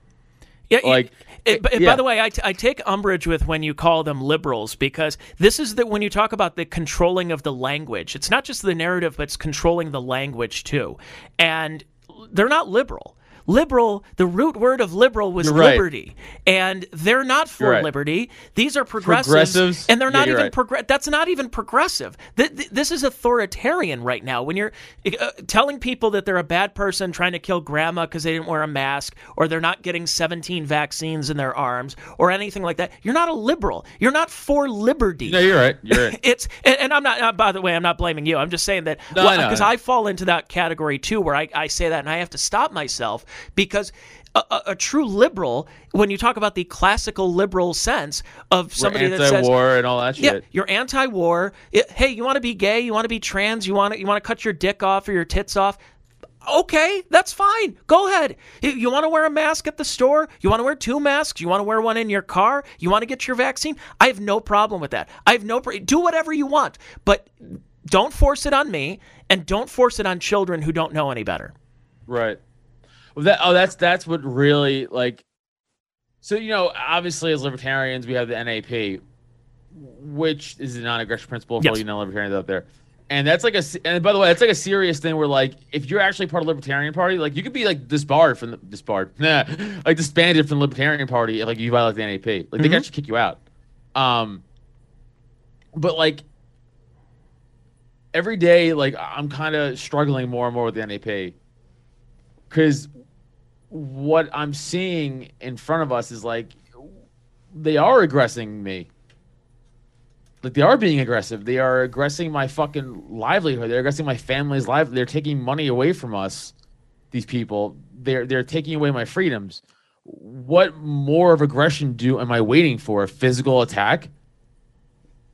Yeah, like. It, eh, it, eh, yeah. By the way, I, t- I take umbrage with when you call them liberals because this is that when you talk about the controlling of the language, it's not just the narrative, but it's controlling the language too. And they're not liberal liberal, the root word of liberal was right. liberty. And they're not for right. liberty. These are progressives, progressives. And they're not yeah, even right. progressive. That's not even progressive. Th- th- this is authoritarian right now. When you're uh, telling people that they're a bad person trying to kill grandma because they didn't wear a mask or they're not getting 17 vaccines in their arms or anything like that, you're not a liberal. You're not for liberty. No, you're right. You're right. [LAUGHS] it's, and, and, I'm not, uh, by the way, I'm not blaming you. I'm just saying that because no, well, I, I fall into that category too where I, I say that and I have to stop myself because a, a, a, true liberal, when you talk about the classical liberal sense of somebody that says war and all that shit, yeah, you're anti-war. It, hey, you want to be gay? You want to be trans? You want to you want to cut your dick off or your tits off? Okay, that's fine. Go ahead. You want to wear a mask at the store? You want to wear two masks? You want to wear one in your car? You want to get your vaccine? I have no problem with that. I have no do whatever you want, but don't force it on me and don't force it on children who don't know any better. Right. Well, that oh, that's that's what really like. So you know, obviously, as libertarians, we have the NAP, which is the non-aggression principle for yes. all you non-libertarians out there. And that's like a, and by the way, that's like a serious thing where like if you're actually part of the Libertarian Party, like you could be like disbarred from the disbarred, nah, [LAUGHS] like disbanded from the Libertarian Party if like you violate the NAP. Like mm-hmm. they can actually kick you out. Um, but like every day, like I'm kind of struggling more and more with the NAP because what I'm seeing in front of us is like they are aggressing me. Like they are being aggressive. They are aggressing my fucking livelihood. They're aggressing my family's life. They're taking money away from us. These people. They're they're taking away my freedoms. What more of aggression do am I waiting for? A physical attack?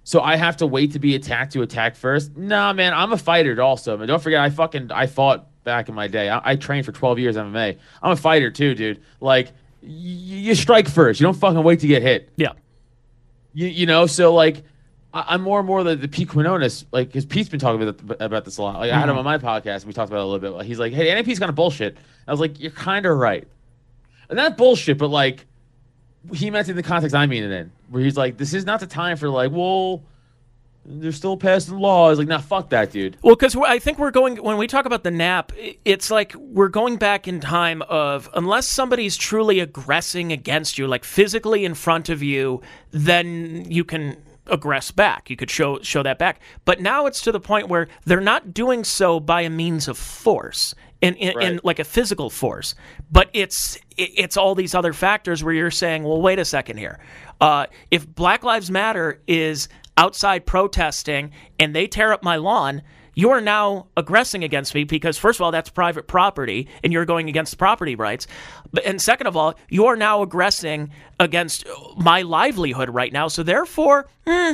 So I have to wait to be attacked to attack first? Nah, man, I'm a fighter also. But don't forget, I fucking I fought back in my day. I, I trained for 12 years MMA. I'm a fighter too, dude. Like, y- you strike first. You don't fucking wait to get hit. Yeah. You, you know, so like, I, am more and more the, the Pete Quinones, like, because Pete's been talking about, about this a lot. Like, mm-hmm. I had him mm-hmm. on my podcast and we talked about it a little bit. He's like, hey, NAP's kind of bullshit. I was like, you're kind of right. And not bullshit, but like, he meant in the context I mean it in, where he's like, this is not the time for like, well, they're still passing laws. Like, nah, fuck that, dude. Well, because I think we're going when we talk about the nap, it's like we're going back in time of unless somebody's truly aggressing against you, like physically in front of you, then you can aggress back. You could show show that back. But now it's to the point where they're not doing so by a means of force. In, in, right. in, like a physical force, but it's it's all these other factors where you're saying, well, wait a second here. Uh, if Black Lives Matter is outside protesting and they tear up my lawn, you are now aggressing against me because first of all that's private property and you're going against property rights and second of all you are now aggressing against my livelihood right now so therefore hmm,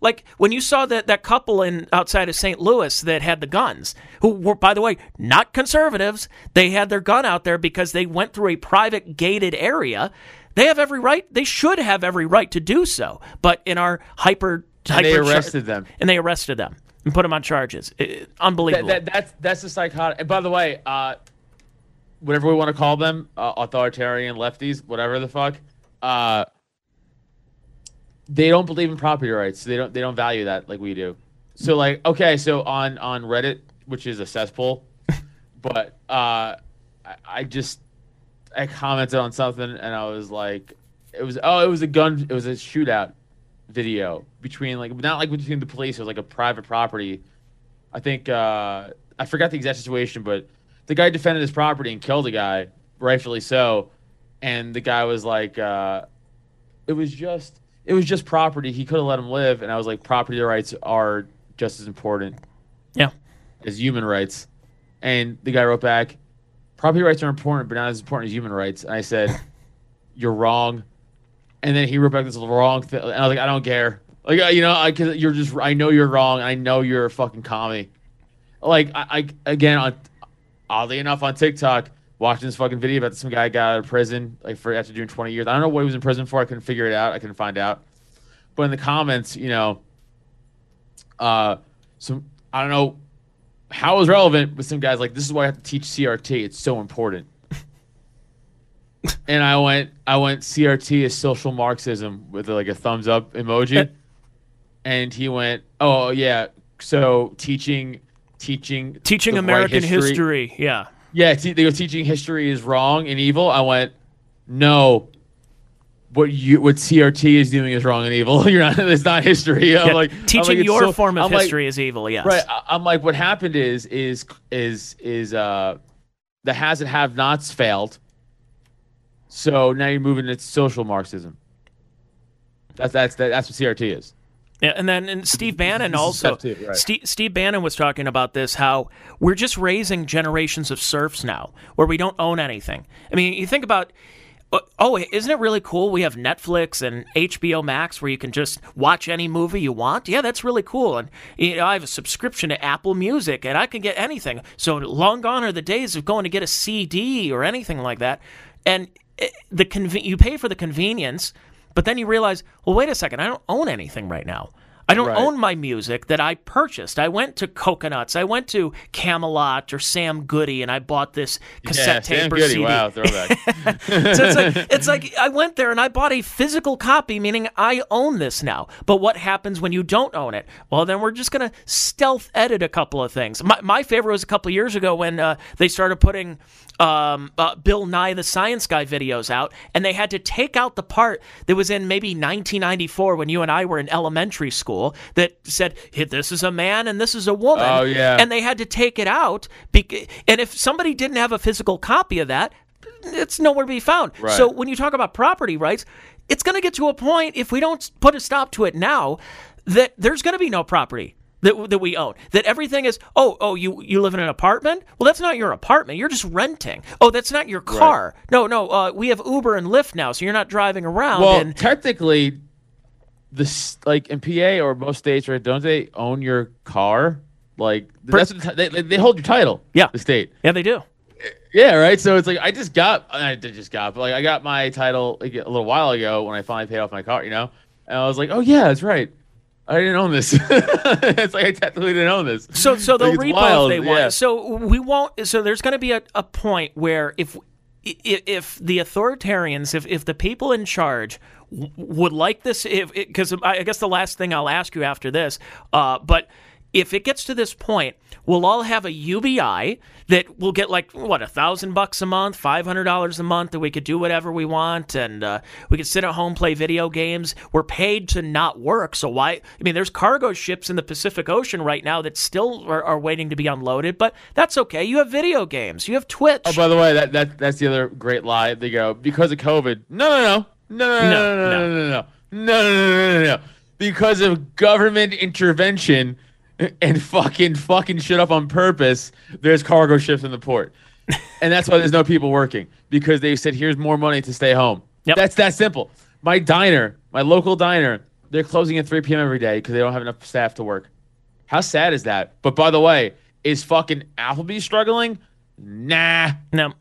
like when you saw that that couple in outside of St. Louis that had the guns who were by the way not conservatives they had their gun out there because they went through a private gated area they have every right they should have every right to do so but in our hyper and they arrested them. And they arrested them and put them on charges. It, unbelievable. That, that, that's that's the psychotic. And by the way, uh, whatever we want to call them, uh, authoritarian lefties, whatever the fuck, uh, they don't believe in property rights. They don't they don't value that like we do. So like okay, so on on Reddit, which is a cesspool, [LAUGHS] but uh, I, I just I commented on something and I was like, it was oh it was a gun it was a shootout video between like not like between the police. It was like a private property. I think uh, I forgot the exact situation, but the guy defended his property and killed a guy, rightfully so. And the guy was like, uh, "It was just, it was just property. He could have let him live." And I was like, "Property rights are just as important." Yeah. as human rights. And the guy wrote back, property rights are important, but not as important as human rights. And I said, you're wrong. And then he wrote back this wrong thing. And I was like, I don't care. Like, you know, I, cause you're just, I know you're wrong. I know you're a fucking commie. Like, I, I again, on, oddly enough, on TikTok, watching this fucking video about some guy got out of prison, like, for after doing 20 years. I don't know what he was in prison for. I couldn't figure it out. I couldn't find out. But in the comments, you know, uh, some, I don't know how it was relevant, but some guys like, this is why I have to teach CRT. It's so important and I went, I went CRT is social Marxism with like a thumbs up emoji, [LAUGHS] and he went, oh yeah, so teaching, teaching, Teaching American history. Yeah. Yeah, te- they go teaching history is wrong and evil. I went, no. What you what CRT is doing is wrong and evil. [LAUGHS] You're not. It's not history. I'm Yeah, like teaching like, your so- form of I'm like, history is evil. Yes. Right. I'm like, what happened is, is, is, is, uh, the has and have nots failed. So now you're moving into social Marxism. That's that's that's what CRT is. Yeah, and then and Steve Bannon also. two, right. Steve, Steve Bannon was talking about this how we're just raising generations of serfs now, where we don't own anything. I mean, you think about. uh, Oh, isn't it really cool? We have Netflix and HBO Max where you can just watch any movie you want. Yeah, that's really cool. And you know, I have a subscription to Apple Music, and I can get anything. So long gone are the days of going to get a CD or anything like that. And the conve- you pay for the convenience, but then you realize, well, wait a second, I don't own anything right now. I don't Right. own my music that I purchased. I went to Coconuts. I went to Camelot or Sam Goody, and I bought this cassette yeah, tape Sam or Goody. CD. Wow, throwback. [LAUGHS] [LAUGHS] So it's like it's like I went there and I bought a physical copy, meaning I own this now. But what happens when you don't own it? Well, then we're just gonna stealth edit a couple of things. My, my favorite was a couple of years ago when uh, they started putting um, uh, Bill Nye the Science Guy videos out, and they had to take out the part that was in maybe 1994 when you and I were in elementary school that said "Hey, this is a man and this is a woman. Oh, yeah. and they had to take it out. And if somebody didn't have a physical copy of that, it's nowhere to be found. Right. So when you talk about property rights, it's going to get to a point if we don't put a stop to it now that there's going to be no property that, that we own. That everything is oh oh you you live in an apartment. Well, that's not your apartment. You're just renting. Oh, that's not your car. No no. Uh, we have Uber and Lyft now, so you're not driving around. well, and technically, this like in PA or most states, right? Don't they own your car? Like that's what, they they hold your title. Yeah. the state. yeah, they do. Yeah, right. So it's like I just got, I just got, but like I got my title like, a little while ago when I finally paid off my car, you know, and I was like, oh yeah, that's right. I didn't own this. [LAUGHS] it's like I technically didn't own this. So so they'll Like, repo if they want. yeah. So we won't. So there's going to be a, a point where if if, the authoritarians, if if the people in charge would like this, if because I guess the last thing I'll ask you after this, uh, but. If it gets to this point, we'll all have a UBI that will get like what a thousand bucks a month, five hundred dollars a month, that we could do whatever we want, and uh, we could sit at home play video games. We're paid to not work, so why? I mean, there's cargo ships in the Pacific Ocean right now that still are, are waiting to be unloaded, but that's okay. You have video games, you have Twitch. Oh, by the way, that, that that's the other great lie. They go because of COVID. No, no, no, no, no, no, no, no, no, no, no, no, no, no, no. Because of government intervention and fucking fucking shit up on purpose, there's cargo ships in the port, and that's why there's no people working because they said here's more money to stay home. Yep. That's that simple. My diner, my local diner, they're closing at 3 p.m. every day because they don't have enough staff to work. How sad is that? But by the way, is fucking Applebee's struggling? Nah. no,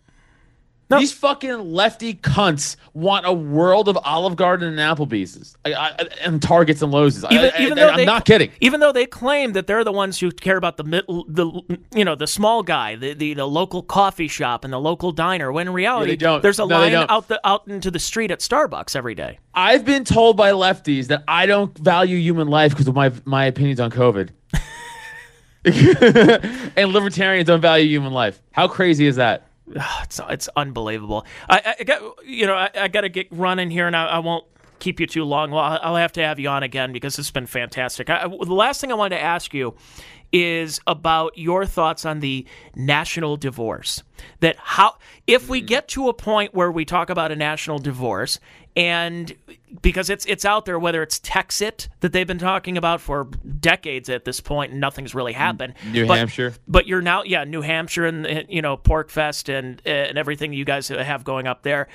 No. These fucking lefty cunts want a world of Olive Garden and Applebee's I, I, and Targets and Lowe's. even, I, even though I'm they, not kidding. Even though they claim that they're the ones who care about the the you know the small guy, the, the the local coffee shop and the local diner, when in reality don't. there's a No, line out the out into the street at Starbucks every day. I've been told by lefties that I don't value human life because of my my opinions on COVID. [LAUGHS] [LAUGHS] and libertarians don't value human life. How crazy is that? Ah, it's it's unbelievable. I, I, got you know I, I got to get running here, and I, I won't keep you too long. Well, I'll have to have you on again because it's been fantastic. I, the last thing I wanted to ask you is about your thoughts on the national divorce. That how if we mm. get to a point where we talk about a national divorce and because it's it's out there whether it's Texit that they've been talking about for decades at this point and nothing's really happened. New but, Hampshire. But you're now yeah, New Hampshire and you know PorcFest and and everything you guys have going up there.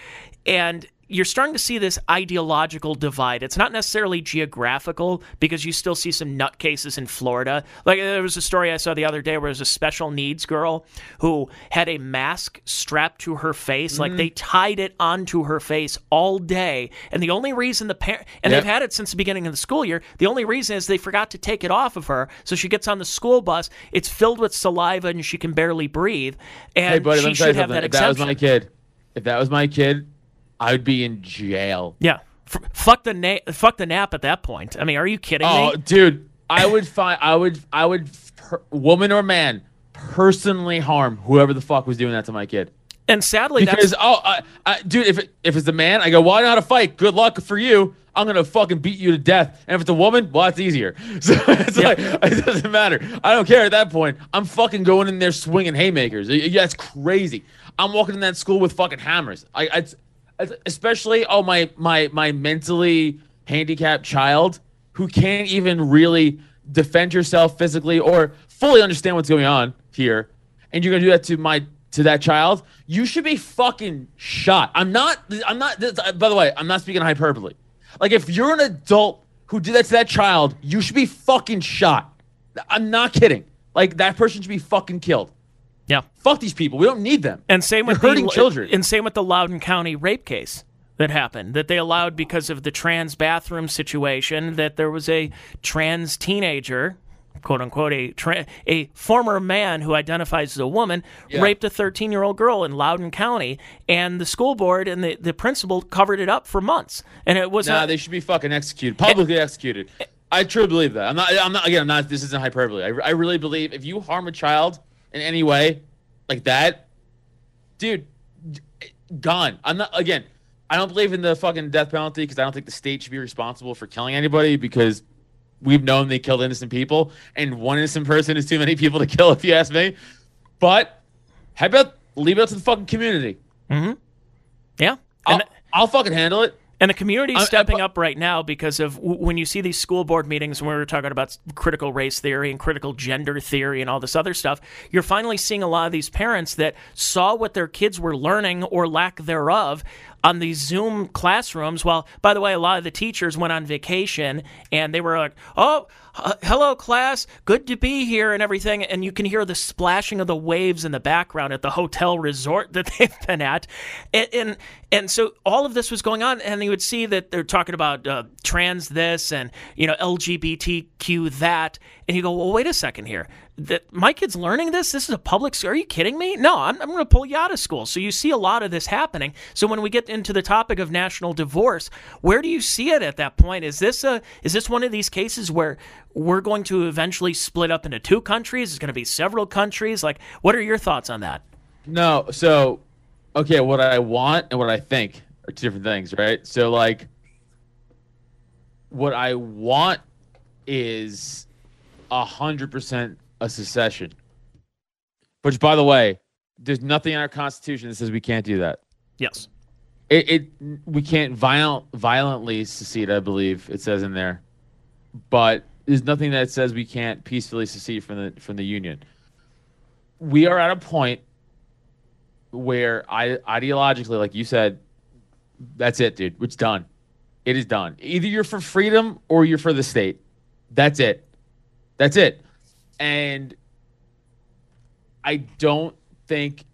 And you're starting to see this ideological divide. It's not necessarily geographical because you still see some nutcases in Florida. Like there was a story I saw the other day where there was a special needs girl who had a mask strapped to her face, mm-hmm. like they tied it onto her face all day, and the only reason the parent and yep. they've had it since the beginning of the school year. The only reason is they forgot to take it off of her, so she gets on the school bus. It's filled with saliva and she can barely breathe, and hey, buddy, she should have that if exemption. That was my kid. If that was my kid, I'd be in jail. Yeah. F- fuck the na- fuck the nap at that point. I mean, are you kidding oh, me? dude, I would find I would I would per- woman or man personally harm whoever the fuck was doing that to my kid. And sadly, because oh, I, I, dude, if it, if it's a man, I go, well, I know how to fight. Good luck for you. I'm gonna fucking beat you to death. And if it's a woman, well, that's easier. [LAUGHS] So it's yeah. like it doesn't matter. I don't care at that point. I'm fucking going in there swinging haymakers. Yeah, it's crazy. I'm walking in that school with fucking hammers. I, I especially oh my my my mentally handicapped child who can't even really defend yourself physically or fully understand what's going on here. And you're going to do that to my to that child? You should be fucking shot. I'm not i'm not uh, by the way i'm not speaking hyperbole. Like if you're an adult who did that to that child you should be fucking shot. I'm not kidding. Like that person should be fucking killed yeah. Fuck these people. We don't need them. And same with You're hurting the, children. And same with the Loudoun County rape case that happened that they allowed because of the trans bathroom situation that there was a trans teenager quote unquote a tra- a former man who identifies as a woman yeah. raped a 13 year old girl in Loudoun County and the school board and the, the principal covered it up for months and it was nah they should be fucking executed publicly and, executed I truly believe that I'm not I'm not again I'm not this isn't hyperbole I, I really believe if you harm a child in any way like that, dude, gone. I'm not again. I don't believe in the fucking death penalty because I don't think the state should be responsible for killing anybody because we've known they killed innocent people, and one innocent person is too many people to kill, if you ask me. But how about leave it up to the fucking community? Mm-hmm. Yeah, I'll, I'll fucking handle it. And the community is stepping up right now because of when you see these school board meetings when we were talking about critical race theory and critical gender theory and all this other stuff, you're finally seeing a lot of these parents that saw what their kids were learning or lack thereof on these Zoom classrooms. Well, by the way, a lot of the teachers went on vacation and they were like, oh, hello, class. Good to be here and everything. And you can hear the splashing of the waves in the background at the hotel resort [LAUGHS] that they've been at. And, and, and so all of this was going on. And you would see that they're talking about uh, trans this and, you know, LGBTQ that. And you go, well, wait a second here that my kid's learning this? This is a public school. Are you kidding me? No, I'm, I'm going to pull you out of school. So you see a lot of this happening. So when we get into the topic of national divorce, where do you see it at that point? Is this a is this one of these cases where we're going to eventually split up into two countries? It's going to be several countries. Like, what are your thoughts on that? No, so okay, what I want and what I think are two different things, right? So like, what I want is a hundred percent a secession. Which, by the way, there's nothing in our Constitution that says we can't do that. Yes. It, it we can't violent violently secede. I believe it says in there, but there's nothing that says we can't peacefully secede from the from the union. We are at a point where I ideologically, like you said, that's it, dude. It's done. It is done. Either you're for freedom or you're for the state. That's it. That's it. And I don't think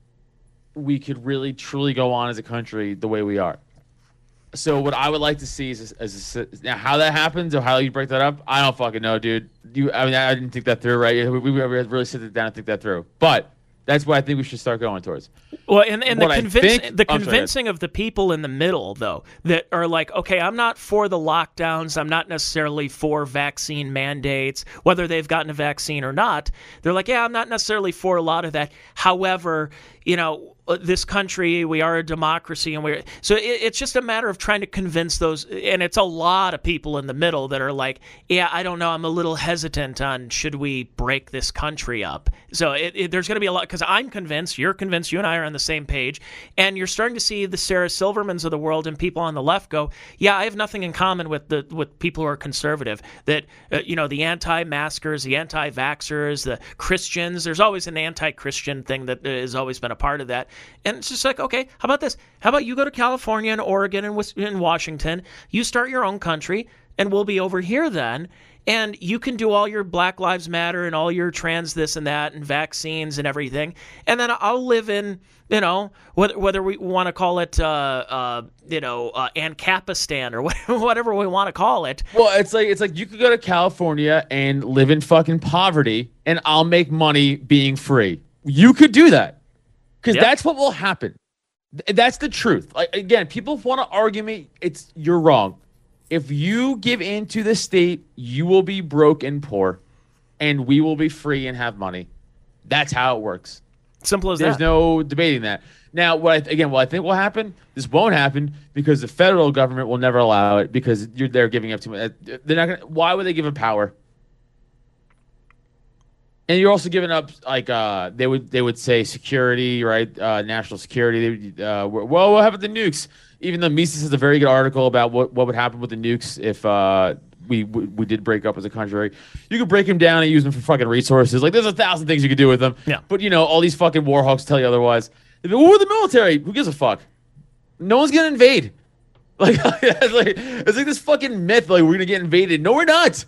we could really truly go on as a country the way we are. So what I would like to see is, is, is now how that happens or how you break that up. I don't fucking know, dude. You, I mean, I didn't think that through, right? We, we really sit down and think that through. But that's what I think we should start going towards. Well, and, and the, convince, think, the convincing sorry, of the people in the middle, though, that are like, okay, I'm not for the lockdowns. I'm not necessarily for vaccine mandates, whether they've gotten a vaccine or not. They're like, yeah, I'm not necessarily for a lot of that. However, you know, uh, this country, we are a democracy, and we're so it, it's just a matter of trying to convince those. And it's a lot of people in the middle that are like, yeah, I don't know, I'm a little hesitant on should we break this country up. So it, it, there's going to be a lot because I'm convinced, you're convinced, you and I are on the same page, and you're starting to see the Sarah Silvermans of the world and people on the left go, yeah, I have nothing in common with the with people who are conservative. That uh, you know, the anti-maskers, the anti-vaxxers, the Christians. There's always an anti-Christian thing that has always been a part of that. And it's just like, okay, how about this? How about you go to California and Oregon and, and Washington, you start your own country, and we'll be over here then. And you can do all your Black Lives Matter and all your trans this and that and vaccines and everything. And then I'll live in, you know, whether, whether we want to call it, uh, uh, you know, uh, Ancapistan or [LAUGHS] whatever we want to call it. Well, it's like it's like you could go to California and live in fucking poverty, and I'll make money being free. You could do that because yep. that's what will happen. That's the truth. Like again, people want to argue me. It's you're wrong. If you give in to the state, you will be broke and poor, and we will be free and have money. That's how it works. Simple as There's that. There's no debating that. Now, what I, again, what I think will happen, this won't happen because the federal government will never allow it because they're giving up too much. Uh, they're not going. to Why would they give up power? And you're also giving up like uh, they would they would say security, right? Uh, national security. Uh, well, what happened to nukes? Even though Mises has a very good article about what, what would happen with the nukes if uh, we, we we did break up as a country. You could break them down and use them for fucking resources. Like there's a thousand things you could do with them. Yeah. But you know all these fucking war hawks tell you otherwise. We're the military. Who gives a fuck? No one's gonna invade. [LAUGHS] Like [LAUGHS] it's like it's like this fucking myth. Like we're gonna get invaded. No, we're not.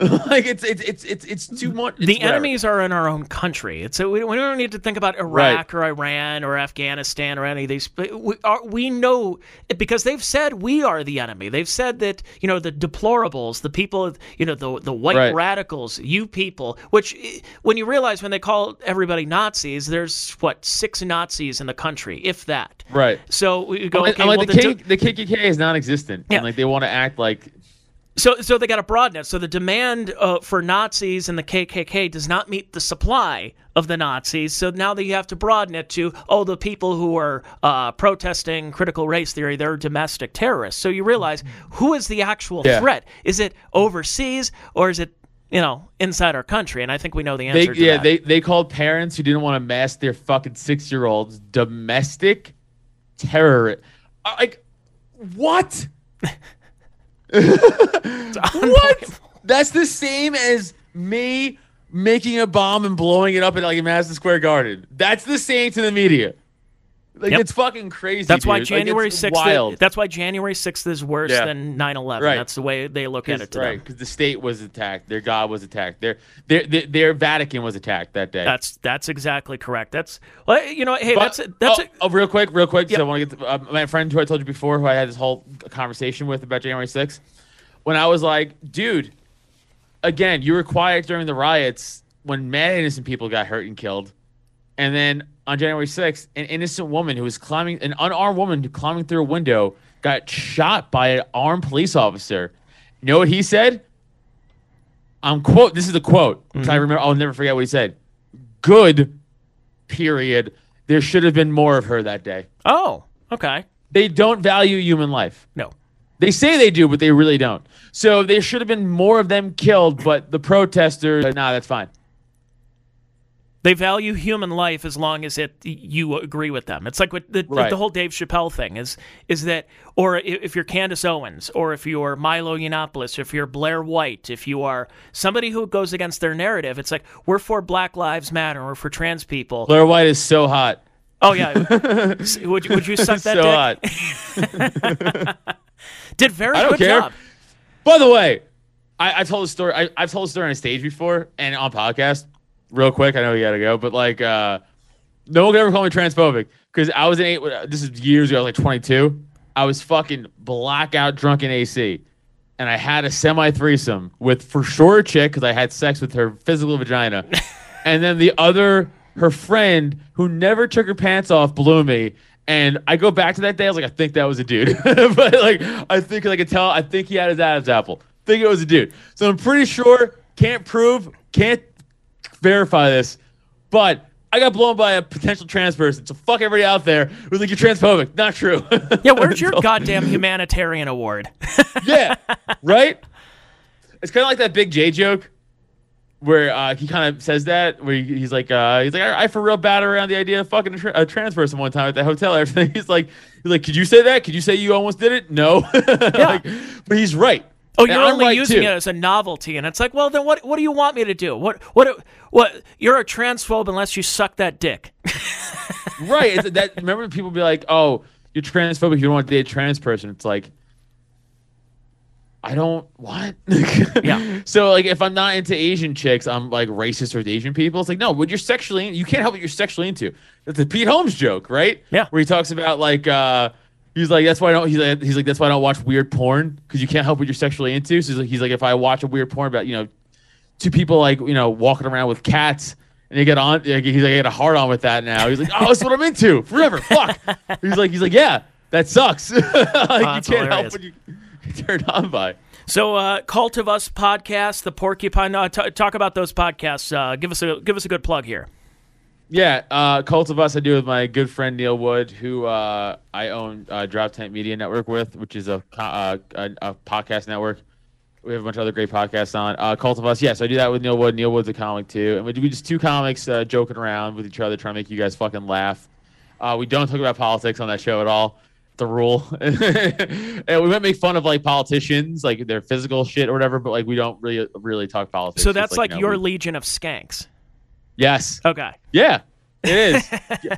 [LAUGHS] like it's it's it's it's it's too much. It's the whatever. enemies are in our own country. It's we, we don't need to think about Iraq right. or Iran or Afghanistan or any of these. We are, we know because they've said we are the enemy. They've said that you know the deplorables, the people, you know the the white right. radicals, you people. Which when you realize when they call everybody Nazis, there's what six Nazis in the country, if that. Right. So we go. Okay, like well, the, K, the KKK is non-existent. Yeah. And like they want to act like so, so they got to broaden it. So the demand uh, for Nazis and the KKK does not meet the supply of the Nazis. So now that you have to broaden it to, oh, the people who are uh, protesting critical race theory, they're domestic terrorists. So you realize who is the actual yeah. threat? Is it overseas or is it you know, inside our country, and I think we know the answer. They, yeah, that. they they called parents who didn't want to mask their fucking six year olds domestic terror. Uh, like, what? [LAUGHS] what? That's the same as me making a bomb and blowing it up at like a Madison Square Garden. That's the same to the media. Like yep. it's fucking crazy. That's dude. why January sixth. Like, that's why January sixth is worse yeah. than 9-11. Right. That's the way they look at it. right, because the state was attacked, their God was attacked, their, their their their Vatican was attacked that day. That's that's exactly correct. That's well, you know, hey, but, that's that's. Oh, a, oh, real quick, real quick. Yep. I want to get uh, my friend who I told you before, who I had this whole conversation with about January sixth. When I was like, dude, again, you were quiet during the riots when mad innocent people got hurt and killed, and then on January 6th, an innocent woman who was climbing, an unarmed woman climbing through a window, got shot by an armed police officer. You know what he said? I'm quote. This is a quote. Mm-hmm. I remember. I'll never forget what he said. Good. Period. There should have been more of her that day. Oh, okay. They don't value human life. No. They say they do, but they really don't. So there should have been more of them killed, but the protesters, nah, that's fine. They value human life as long as it you agree with them. It's like what the, right. the whole Dave Chappelle thing is is that, or if you're Candace Owens, or if you're Milo Yiannopoulos, or if you're Blair White, if you are somebody who goes against their narrative, it's like we're for Black Lives Matter, we're for trans people. Blair White is so hot. Oh yeah, [LAUGHS] would would you suck that so dick? hot. [LAUGHS] Did very I don't good care. job. By the way, I, I told a story. I, I've told a story on a stage before and on podcast real quick. I know you got to go, but like, uh, no one could ever call me transphobic because I was in eight. This is years ago. I was like 22. I was fucking blackout drunk in AC, and I had a semi threesome with for sure a chick because I had sex with her physical vagina, [LAUGHS] and then the other her friend who never took her pants off blew me. And I go back to that day. I was like, I think that was a dude, [LAUGHS] but like, I think I could tell. I think he had his Adam's apple. Think it was a dude. So I'm pretty sure. Can't prove. Can't verify this, but I got blown by a potential trans person. So fuck everybody out there who's like you're transphobic. Not true. [LAUGHS] Yeah, where's your [LAUGHS] goddamn humanitarian award? [LAUGHS] yeah, right. It's kind of like that Big Jay joke where uh, he kind of says that where he, he's like uh, he's like I, I for real bat around the idea of fucking a, tra- a trans person one time at the hotel. Everything. He's like he's like, could you say that? Could you say you almost did it? No. Like, but he's right. Oh, you're only right, using too. it as a novelty, and it's like, well, then what? What do you want me to do? What? What? What? You're a transphobe unless you suck that dick. [LAUGHS] right. That remember when people be like, "Oh, you're transphobic. You don't want to date a trans person." It's like, I don't what. [LAUGHS] Yeah. So like, if I'm not into Asian chicks, I'm like racist towards Asian people. It's like, no, what you're sexually, you can't help what you're sexually into. That's a Pete Holmes joke, right? Yeah. Where he talks about like, uh, he's like, that's why I don't. He's like, he's like, that's why I don't watch weird porn because you can't help what you're sexually into. So he's like, he's like, if I watch a weird porn about you know, two people like you know walking around with cats. And you get on, he's like, I get a hard on with that now. He's like, oh, that's what I'm into forever. Fuck. [LAUGHS] He's like, he's like, yeah, that sucks. [LAUGHS] like, you can't hilarious. help what you [LAUGHS] turned on by. So, uh, Cult of Us podcast, the Porcupine. Uh, t- talk about those podcasts. Uh, give us a give us a good plug here. Yeah, uh, Cult of Us, I do with my good friend Neil Wood, who uh, I own uh, Drop Tent Media Network with, which is a, uh, a, a podcast network. We have a bunch of other great podcasts on. Uh, Cult of Us, yes, I do that with Neil Wood. Neil Wood's a comic too, and we do just two comics uh, joking around with each other, trying to make you guys fucking laugh. Uh, we don't talk about politics on that show at all. The rule, [LAUGHS] and we might make fun of like politicians, like their physical shit or whatever, but like we don't really really talk politics. So It's that's like, you know, your we- legion of skanks. Yes. Okay. Yeah, it is.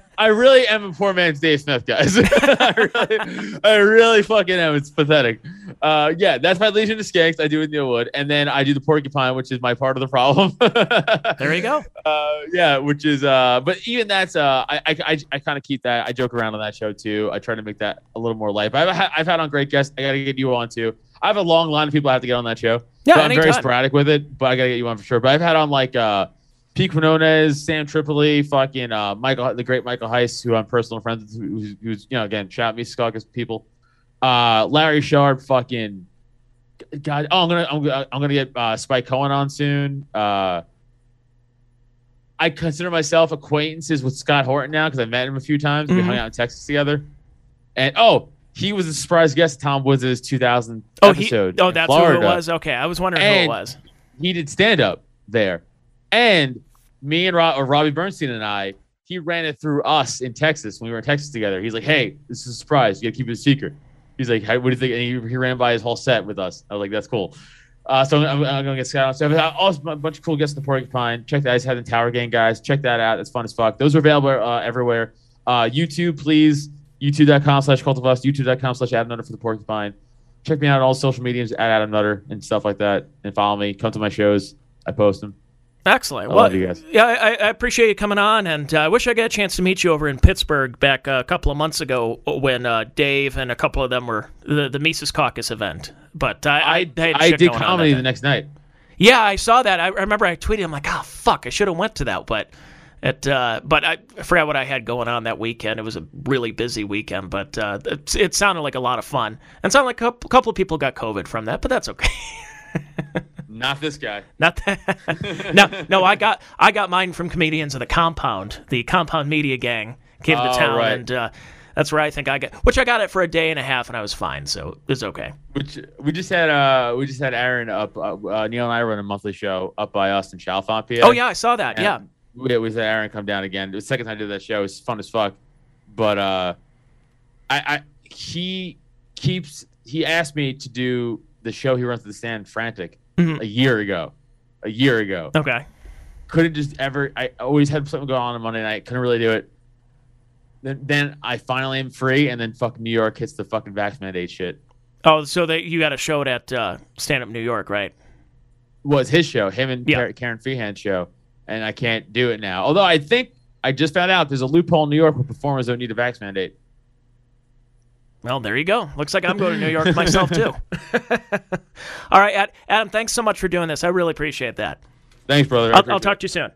[LAUGHS] I really am a poor man's Dave Smith, guys. [LAUGHS] I, really, I really fucking am. It's pathetic. Uh, yeah, that's my Legion of Skanks. I do with Neil Wood, and then I do the Porcupine, which is my part of the problem. [LAUGHS] There you go. Uh, yeah, which is. Uh, but even that's. Uh, I I, I, I kind of keep that. I joke around on that show too. I try to make that a little more life. I've had, I've had on great guests. I got to get you on too. I have a long line of people I have to get on that show. Yeah, So I'm very sporadic with it, but I got to get you on for sure. But I've had on like. Uh, Pete Quinones, Sam Tripoli, fucking uh, Michael, the great Michael Heise, who I'm personal friends with, who's, who's you know again shout out Mises Caucus people. Uh, Larry Sharpe, fucking God. Oh, I'm gonna I'm, gonna- I'm gonna get uh, Spike Cohen on soon. Uh, I consider myself acquaintances with Scott Horton now because I met him a few times. We Mhm. hung out in Texas together, and oh, he was a surprise guest Tom Woods' 2000 Oh, he, oh, that's Florida who it was. Okay, I was wondering who it was. he did stand up there. And me and Rob, or Robbie Bernstein and I, he ran it through us in Texas when we were in Texas together. He's like, hey, this is a surprise. You got to keep it a secret. He's like, hey, what do you think? And he, he ran by his whole set with us. I was like, that's cool. Uh, so I'm, I'm to get Scott on. So I've also a bunch of cool guests in the Porcupine. Check that. I just had the Tower Gang guys. Check that out. It's fun as fuck. Those are available uh, everywhere. Uh, YouTube, please. YouTube.com slash cult of us. YouTube.com slash Adam Nutter for the Porcupine. Check me out on all social medias at Adam Nutter and stuff like that. And follow me. Come to my shows. I post them. Excellent. I well, love you guys. yeah, I, I appreciate you coming on, and uh, I wish I got a chance to meet you over in Pittsburgh back uh, a couple of months ago when uh, Dave and a couple of them were the the Mises Caucus event. But I, I, I did comedy the next night. Yeah, I saw that. I remember I tweeted. I'm like, oh fuck, I should have went to that, but it. Uh, but I forgot what I had going on that weekend. It was a really busy weekend, but uh, it, it sounded like a lot of fun. And sounded like a couple, couple of people got COVID from that, but that's okay. [LAUGHS] Not this guy. Not that. [LAUGHS] no, no, I got I got mine from comedians of the Compound, the Compound Media Gang came to Oh, town, right. and uh, that's where I think I got. Which I got it for a day and a half, and I was fine, so it was okay. Which we just had. Uh, we just had Aaron up. Uh, uh, Neil and I run a monthly show up by Austin in Chalfont, PA. Oh yeah, I saw that. Yeah, we, we had Aaron come down again. It was the second time I did that show. It was fun as fuck. But uh, I, I he keeps he asked me to do the show he runs at the stand frantic Mhm. a year ago. A year ago. okay. couldn't just ever. I always had something going on on Monday night. Couldn't really do it. Then, then I finally am free, and then fucking New York hits the fucking vax mandate shit. Oh, so that you got a show at uh, Stand Up New York, right? Was his show, him and Yeah. Karen, Karen Feehan show, and I can't do it now. Although I think I just found out there's a loophole in New York where performers don't need a vax mandate. Well, there you go. Looks like I'm going to New York myself too. [LAUGHS] All right, Adam. Thanks so much for doing this. I really appreciate that. Thanks, brother. I I'll, I'll talk it. to you soon.